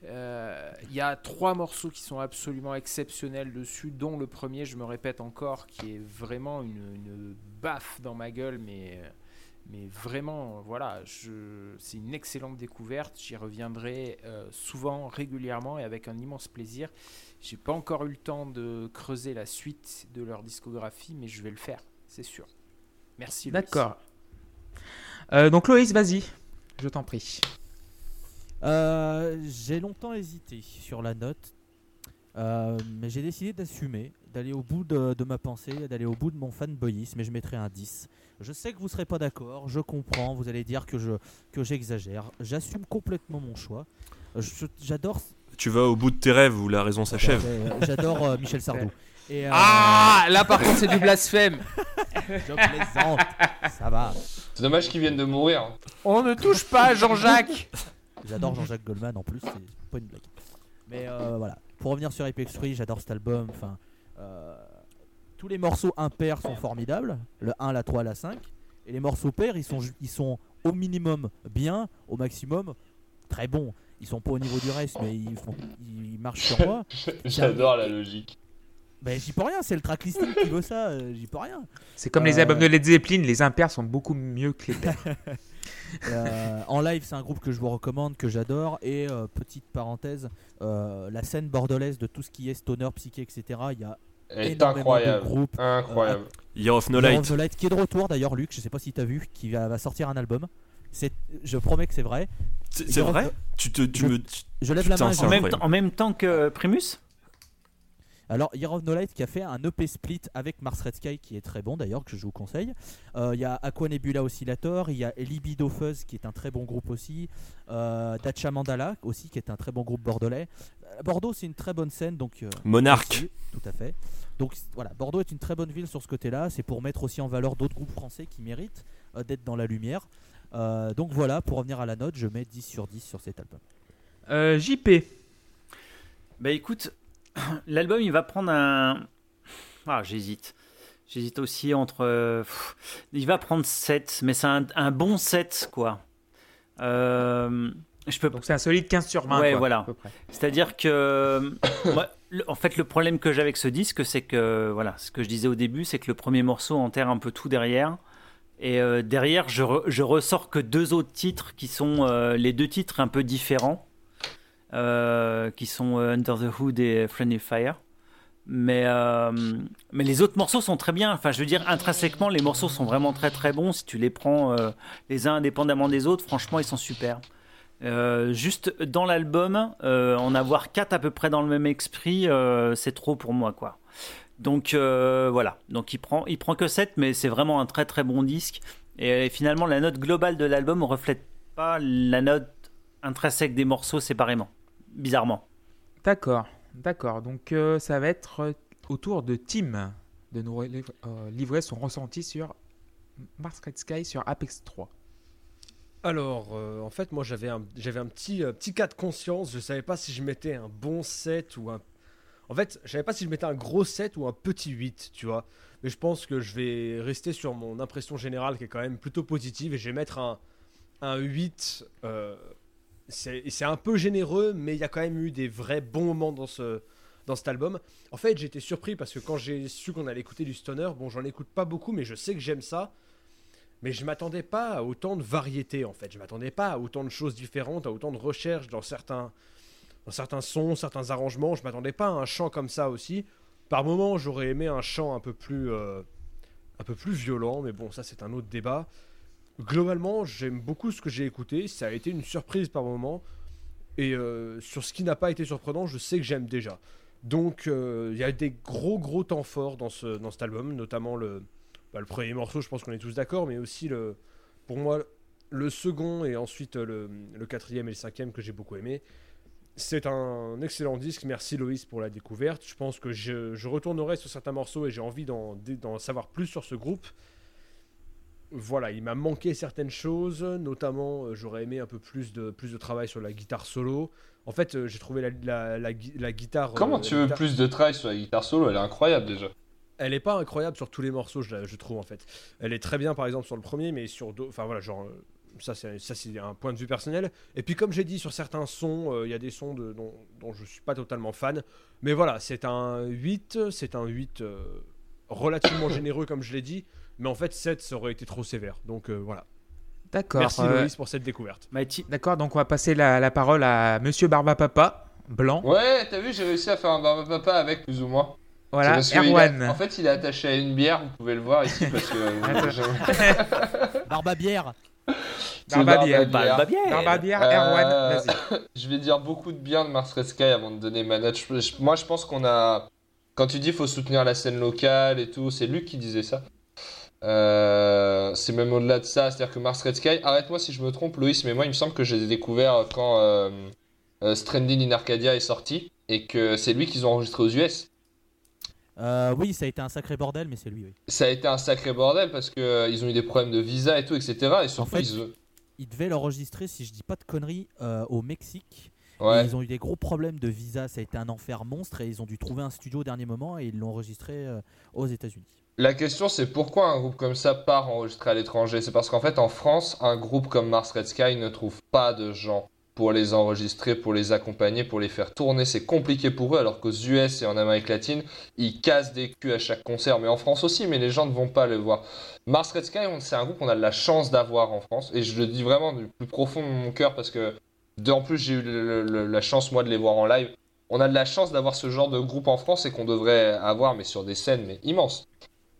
Euh, Il y a trois morceaux qui sont absolument exceptionnels dessus, dont le premier, je me répète encore, qui est vraiment une, baffe dans ma gueule, mais, Mais vraiment, voilà, c'est une excellente découverte. J'y reviendrai euh, souvent, régulièrement et avec un immense plaisir. J'ai pas encore eu le temps de creuser la suite de leur discographie, mais je vais le faire, c'est sûr. Merci. D'accord. Euh, donc Loïs, vas-y, je t'en prie. Euh, j'ai longtemps hésité sur la note, euh, mais j'ai décidé d'assumer, d'aller au bout de, de ma pensée, d'aller au bout de mon fanboyisme, et je mettrai un 10. Je sais que vous serez pas d'accord, je comprends, vous allez dire que je que j'exagère. J'assume complètement mon choix. Je- J'adore. Tu vas au bout de tes rêves où la raison s'achève. J'adore euh, Michel Sardou. Et, euh, Ah, là par contre, c'est du blasphème. je plaisante. Ça va. C'est dommage qu'ils viennent de mourir. On ne touche pas à Jean-Jacques. J'adore Jean-Jacques Goldman en plus, c'est pas une blague. Mais euh, voilà, pour revenir sur Apex 3, j'adore cet album. Enfin, euh, tous les morceaux impairs sont formidables, le 1, la 3, la 5. Et les morceaux pairs, ils sont, ils sont au minimum bien, au maximum très bons. Ils sont pas au niveau du reste, mais ils, font, ils marchent sur moi. J'adore la logique. Ben j'y peux rien, c'est le tracklisting qui veut ça, euh, j'y peux rien. C'est comme les albums de Led Zeppelin, les impairs sont beaucoup mieux que les pairs. Euh, en live, c'est un groupe que je vous recommande, que j'adore. Et euh, petite parenthèse, euh, la scène bordelaise de tout ce qui est stoner, psyché, etc. Il y a est incroyable. de groupes. Incroyable. Year of No Year Light. of the Light, qui est de retour d'ailleurs, Luc. Je sais pas si t'as vu, qui va, va sortir un album. C'est, je promets que c'est vrai. C'est c'est Year of vrai? The- Tu te, tu Je- me. tu- Je lève Putain, la main. En même, en même temps que Primus? Alors, Year of No Light qui a fait un EP split avec Mars Red Sky qui est très bon d'ailleurs, que je vous conseille. Euh, Il y a Aqua Nebula Oscillator, il y a Libido Fuzz qui est un très bon groupe aussi. Euh, Dacha Mandala aussi qui est un très bon groupe bordelais. Euh, Bordeaux c'est une très bonne scène donc. euh, Monarque. aussi, Tout à fait. Donc voilà, Bordeaux est une très bonne ville sur ce côté-là. C'est pour mettre aussi en valeur d'autres groupes français qui méritent euh, d'être dans la lumière. Euh, donc voilà, pour revenir à la note, je mets 10 sur 10 sur cet album. Euh, JP. Bah écoute, l'album il va prendre un. Ah, j'hésite. J'hésite aussi entre. il va prendre 7, mais c'est un, un bon 7, quoi. Euh, je peux Donc c'est un solide 15 sur 20. Ouais, quoi, voilà. C'est-à-dire que, moi, le- en fait, le problème que j'ai avec ce disque, c'est que, voilà, ce que je disais au début, c'est que le premier morceau enterre un peu tout derrière. Et euh, derrière, je, re- je ressors que deux autres titres qui sont euh, les deux titres un peu différents, qui sont euh, Under the Hood et Friendly Fire. Mais, euh, mais les autres morceaux sont très bien. Enfin, je veux dire, intrinsèquement, les morceaux sont vraiment très très bons. Si tu les prends euh, les uns indépendamment des autres, franchement, ils sont super. Euh, juste dans l'album, euh, en avoir quatre à peu près dans le même esprit, euh, c'est trop pour moi, quoi. Donc euh, voilà. Donc il prend, il prend que 7, mais c'est vraiment un très très bon disque. Et, euh, finalement, la note globale de l'album ne reflète pas la note intrinsèque des morceaux séparément. Bizarrement. D'accord, d'accord. Donc euh, ça va être euh, au tour de Tim de nous relève- euh, livrer son ressenti sur Mars Red Sky sur Apex 3. Alors, euh, en fait, moi j'avais un, j'avais un petit, euh, petit cas de conscience. Je savais pas si je mettais un bon 7 ou un. En fait, je savais pas si je mettais un gros 7 ou un petit 8, tu vois. Mais je pense que je vais rester sur mon impression générale qui est quand même plutôt positive et je vais mettre un, un 8. euh, c'est un peu généreux, mais il y a quand même eu des vrais bons moments dans, ce, dans cet album. En fait, été surpris parce que quand j'ai su qu'on allait écouter du stoner, bon, j'en écoute pas beaucoup, mais je sais que j'aime ça. Mais je m'attendais pas à autant de variété en fait. Je m'attendais pas à autant de choses différentes, à autant de recherches dans certains, dans certains sons, certains arrangements. Je m'attendais pas à un chant comme ça aussi. Par moments, j'aurais aimé un chant un peu plus, euh, un peu plus violent, mais bon, ça c'est un autre débat. Globalement, j'aime beaucoup ce que j'ai écouté. Ça a été une surprise par moments. Et euh, sur ce qui n'a pas été surprenant, je sais que j'aime déjà. Donc, euh, il y a des gros gros temps forts dans, ce, dans cet album, notamment le, bah, le premier morceau, je pense qu'on est tous d'accord, mais aussi le, pour moi, le second et ensuite le, le quatrième et le cinquième que j'ai beaucoup aimé. C'est un excellent disque. Merci Loïs pour la découverte. Je pense que je, je retournerai sur certains morceaux et j'ai envie d'en savoir plus sur ce groupe. Voilà, il m'a manqué certaines choses, notamment euh, j'aurais aimé un peu plus de, plus de travail sur la guitare solo. En fait, euh, j'ai trouvé la, la, la gui- la guitare. Comment euh, tu veux guitare- plus de travail sur la guitare solo? Elle est incroyable déjà. elle est pas incroyable sur tous les morceaux, je, trouve en fait. Elle est très bien par exemple sur le premier, mais sur d'autres. Enfin voilà, genre. Ça c'est, ça, c'est un point de vue personnel. Et puis, comme j'ai dit, sur certains sons, euh, il y a des sons de, dont, dont je suis pas totalement fan. Mais voilà, c'est un 8. C'est un 8 euh, relativement généreux, comme je l'ai dit. Mais en fait, 7, ça aurait été trop sévère. Donc euh, voilà. D'accord. Merci euh, Loïs pour cette découverte. Bah, ti- D'accord, donc on va passer la, la parole à Monsieur Barbapapa, blanc. Ouais, t'as vu, j'ai réussi à faire un barbe papa avec plus ou moins. Voilà, qu'il a- Erwan. En fait, il est attaché à une bière, vous pouvez le voir ici parce que. Attends. Barbabière Barbabière. Barbabière. Barbabière. Euh, Erwan, vas-y. Je vais dire beaucoup de bien de Mars Red Sky avant de donner ma note. Moi, je pense qu'on a. Quand tu dis faut soutenir la scène locale et tout, c'est Luc qui disait ça. Euh, c'est même au-delà de ça, c'est-à-dire que Mars Red Sky, arrête-moi si je me trompe, Loïs, mais moi il me semble que j'ai découvert quand euh, euh, Stranding in Arcadia est sorti et que c'est lui qu'ils ont enregistré aux US. Euh, Oui, ça a été un sacré bordel, mais c'est lui, oui. Ça a été un sacré bordel parce que ils ont eu des problèmes de visa et tout, etc. Et surtout, fait, ils devaient l'enregistrer, si je dis pas de conneries, au Mexique. Ouais. ils ont eu des gros problèmes de visa, ça a été un enfer monstre et ils ont dû trouver un studio au dernier moment et ils l'ont enregistré aux États-Unis. La question, c'est pourquoi un groupe comme ça part enregistrer à l'étranger? C'est parce qu'en fait, en France, un groupe comme Mars Red Sky ne trouve pas de gens pour les enregistrer, pour les accompagner, pour les faire tourner. C'est compliqué pour eux, alors qu'aux US et en Amérique latine, ils cassent des culs à chaque concert. Mais en France aussi, mais les gens ne vont pas le voir. Mars Red Sky, c'est un groupe qu'on a de la chance d'avoir en France. Et je le dis vraiment du plus profond de mon cœur parce que, en plus, j'ai eu la chance, moi, de les voir en live. On a de la chance d'avoir ce genre de groupe en France et qu'on devrait avoir, mais sur des scènes mais immenses.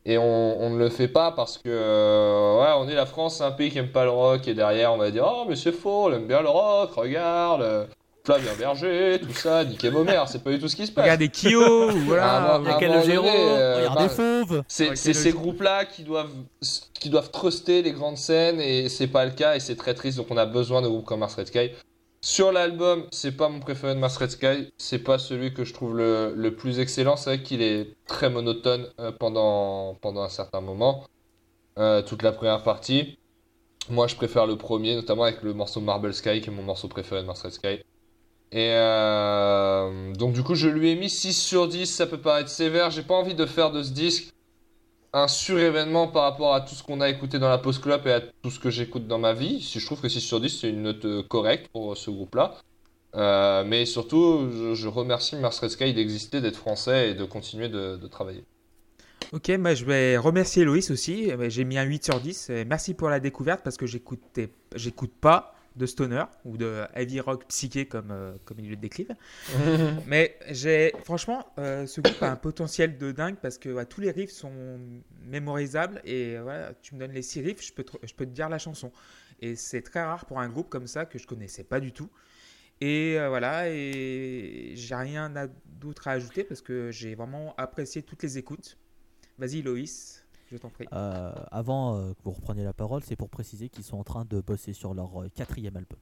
Et on, on ne le fait pas parce que, euh, ouais, on est la France, c'est un pays qui aime pas le rock, et derrière on va dire, oh mais c'est faux, on aime bien le rock, regarde, euh, Flavien Berger, tout ça, vos mères, c'est pas du tout ce qui se passe. Regardez Kyo, voilà. Donné, euh, Regardez bah, Fauve c'est ces groupes-là qui doivent, qui doivent truster les grandes scènes et c'est pas le cas et c'est très triste. Donc on a besoin de groupes comme Mars Red Sky. Sur l'album, c'est pas mon préféré de Mars Red Sky, c'est pas celui que je trouve le, plus excellent. C'est vrai qu'il est très monotone euh, pendant, pendant un certain moment, euh, toute la première partie. Moi je préfère le premier, notamment avec le morceau Marble Sky qui est mon morceau préféré de Mars Red Sky. Et euh, donc du coup je lui ai mis 6 sur 10, ça peut paraître sévère, j'ai pas envie de faire de ce disque un surévénement par rapport à tout ce qu'on a écouté dans la post club et à tout ce que j'écoute dans ma vie. Si je trouve que 6 sur 10 c'est une note euh, correcte pour ce groupe-là. Euh, mais surtout, je, remercie Mars Red Sky d'exister, d'être français et de continuer de, travailler. Ok, moi je vais remercier Loïs aussi. Euh, J'ai mis un 8 sur 10. Et Merci pour la découverte parce que j'écoute pas de stoner ou de heavy rock psyché comme, euh, comme ils le. Mais j'ai, franchement, euh, ce groupe a un potentiel de dingue parce que ouais, tous les riffs sont mémorisables et euh, voilà, tu me donnes les 6 riffs, je peux, te, je peux te dire la chanson. Et c'est très rare pour un groupe comme ça que je connaissais pas du tout. Et euh, voilà, et j'ai rien d'autre à ajouter parce que j'ai vraiment apprécié toutes les écoutes. Vas-y Loïs, je t'en prie. Euh, avant euh, que vous repreniez la parole, c'est pour préciser qu'ils sont en train de bosser sur leur euh, quatrième album.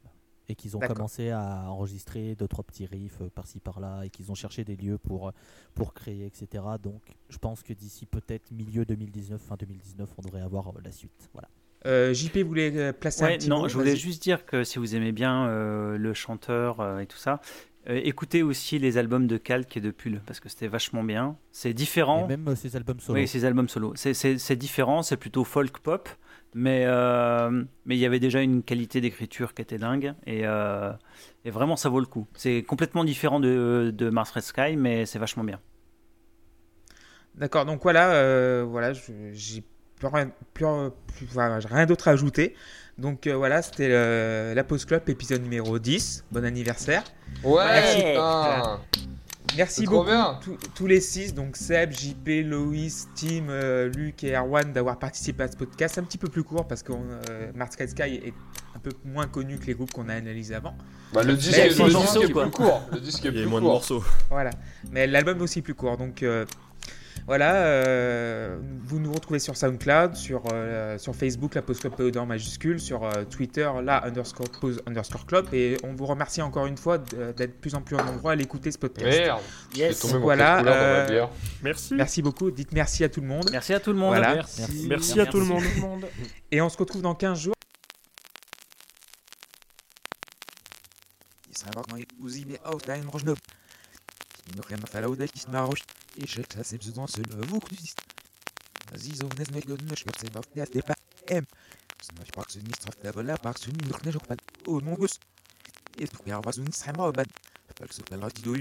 Et qu'ils ont commencé à enregistrer deux, trois petits riffs euh, par-ci par-là. Et qu'ils ont cherché des lieux pour, pour créer, etc. Donc je pense que d'ici peut-être milieu 2019, fin 2019, on devrait avoir euh, la suite. Voilà. Euh, JP voulait placer un petit non, mot, je voulais juste dire que si vous aimez bien euh, le chanteur euh, et tout ça, euh, écoutez aussi les albums de Calque et de Pull parce que c'était vachement bien. C'est différent. Et même euh, ces albums solo. Oui, ces albums solo. C'est- différent, c'est plutôt folk pop, mais euh, mais il y avait déjà une qualité d'écriture qui était dingue et, euh, et vraiment ça vaut le coup. C'est complètement différent de, de Mars Red Sky, mais c'est vachement bien. D'accord, donc voilà, euh, voilà, je- j'ai plus rien, plus, plus- voilà, j'ai rien d'autre à ajouter. Donc euh, voilà, c'était le- la Pause Club épisode numéro 10. Bon anniversaire. Ouais, Merci. putain. Merci beaucoup bien. tous- tous les six, donc Seb, JP, Loïs, Tim, euh, Luc et Erwan d'avoir participé à ce podcast. Un petit peu plus court parce que euh, Mars Red Sky est un peu moins connu que les groupes qu'on a analysés avant. Bah, le disque, le est plus court. Le disque est Il y a moins de morceaux. Voilà. Mais l'album est aussi plus court. Donc euh, voilà, euh, vous nous retrouvez sur SoundCloud, sur, euh, sur Facebook, la Pause Club POD en majuscule, sur euh, Twitter, la underscore pause underscore club. Et on vous remercie encore une fois d'être de plus en plus nombreux à l'écouter ce podcast. Merde. Yes. Tombé Voilà, code couleur dans euh, ma bière. Merci. Merci beaucoup. Dites merci à tout le monde. Merci à tout le monde. Voilà. Merci. Merci à tout le monde. Et on se retrouve dans 15 jours. Inokren falaudel is naroš, i šelča se bzudan se le Et pou kar vas unis hema oban, pak se pelati do.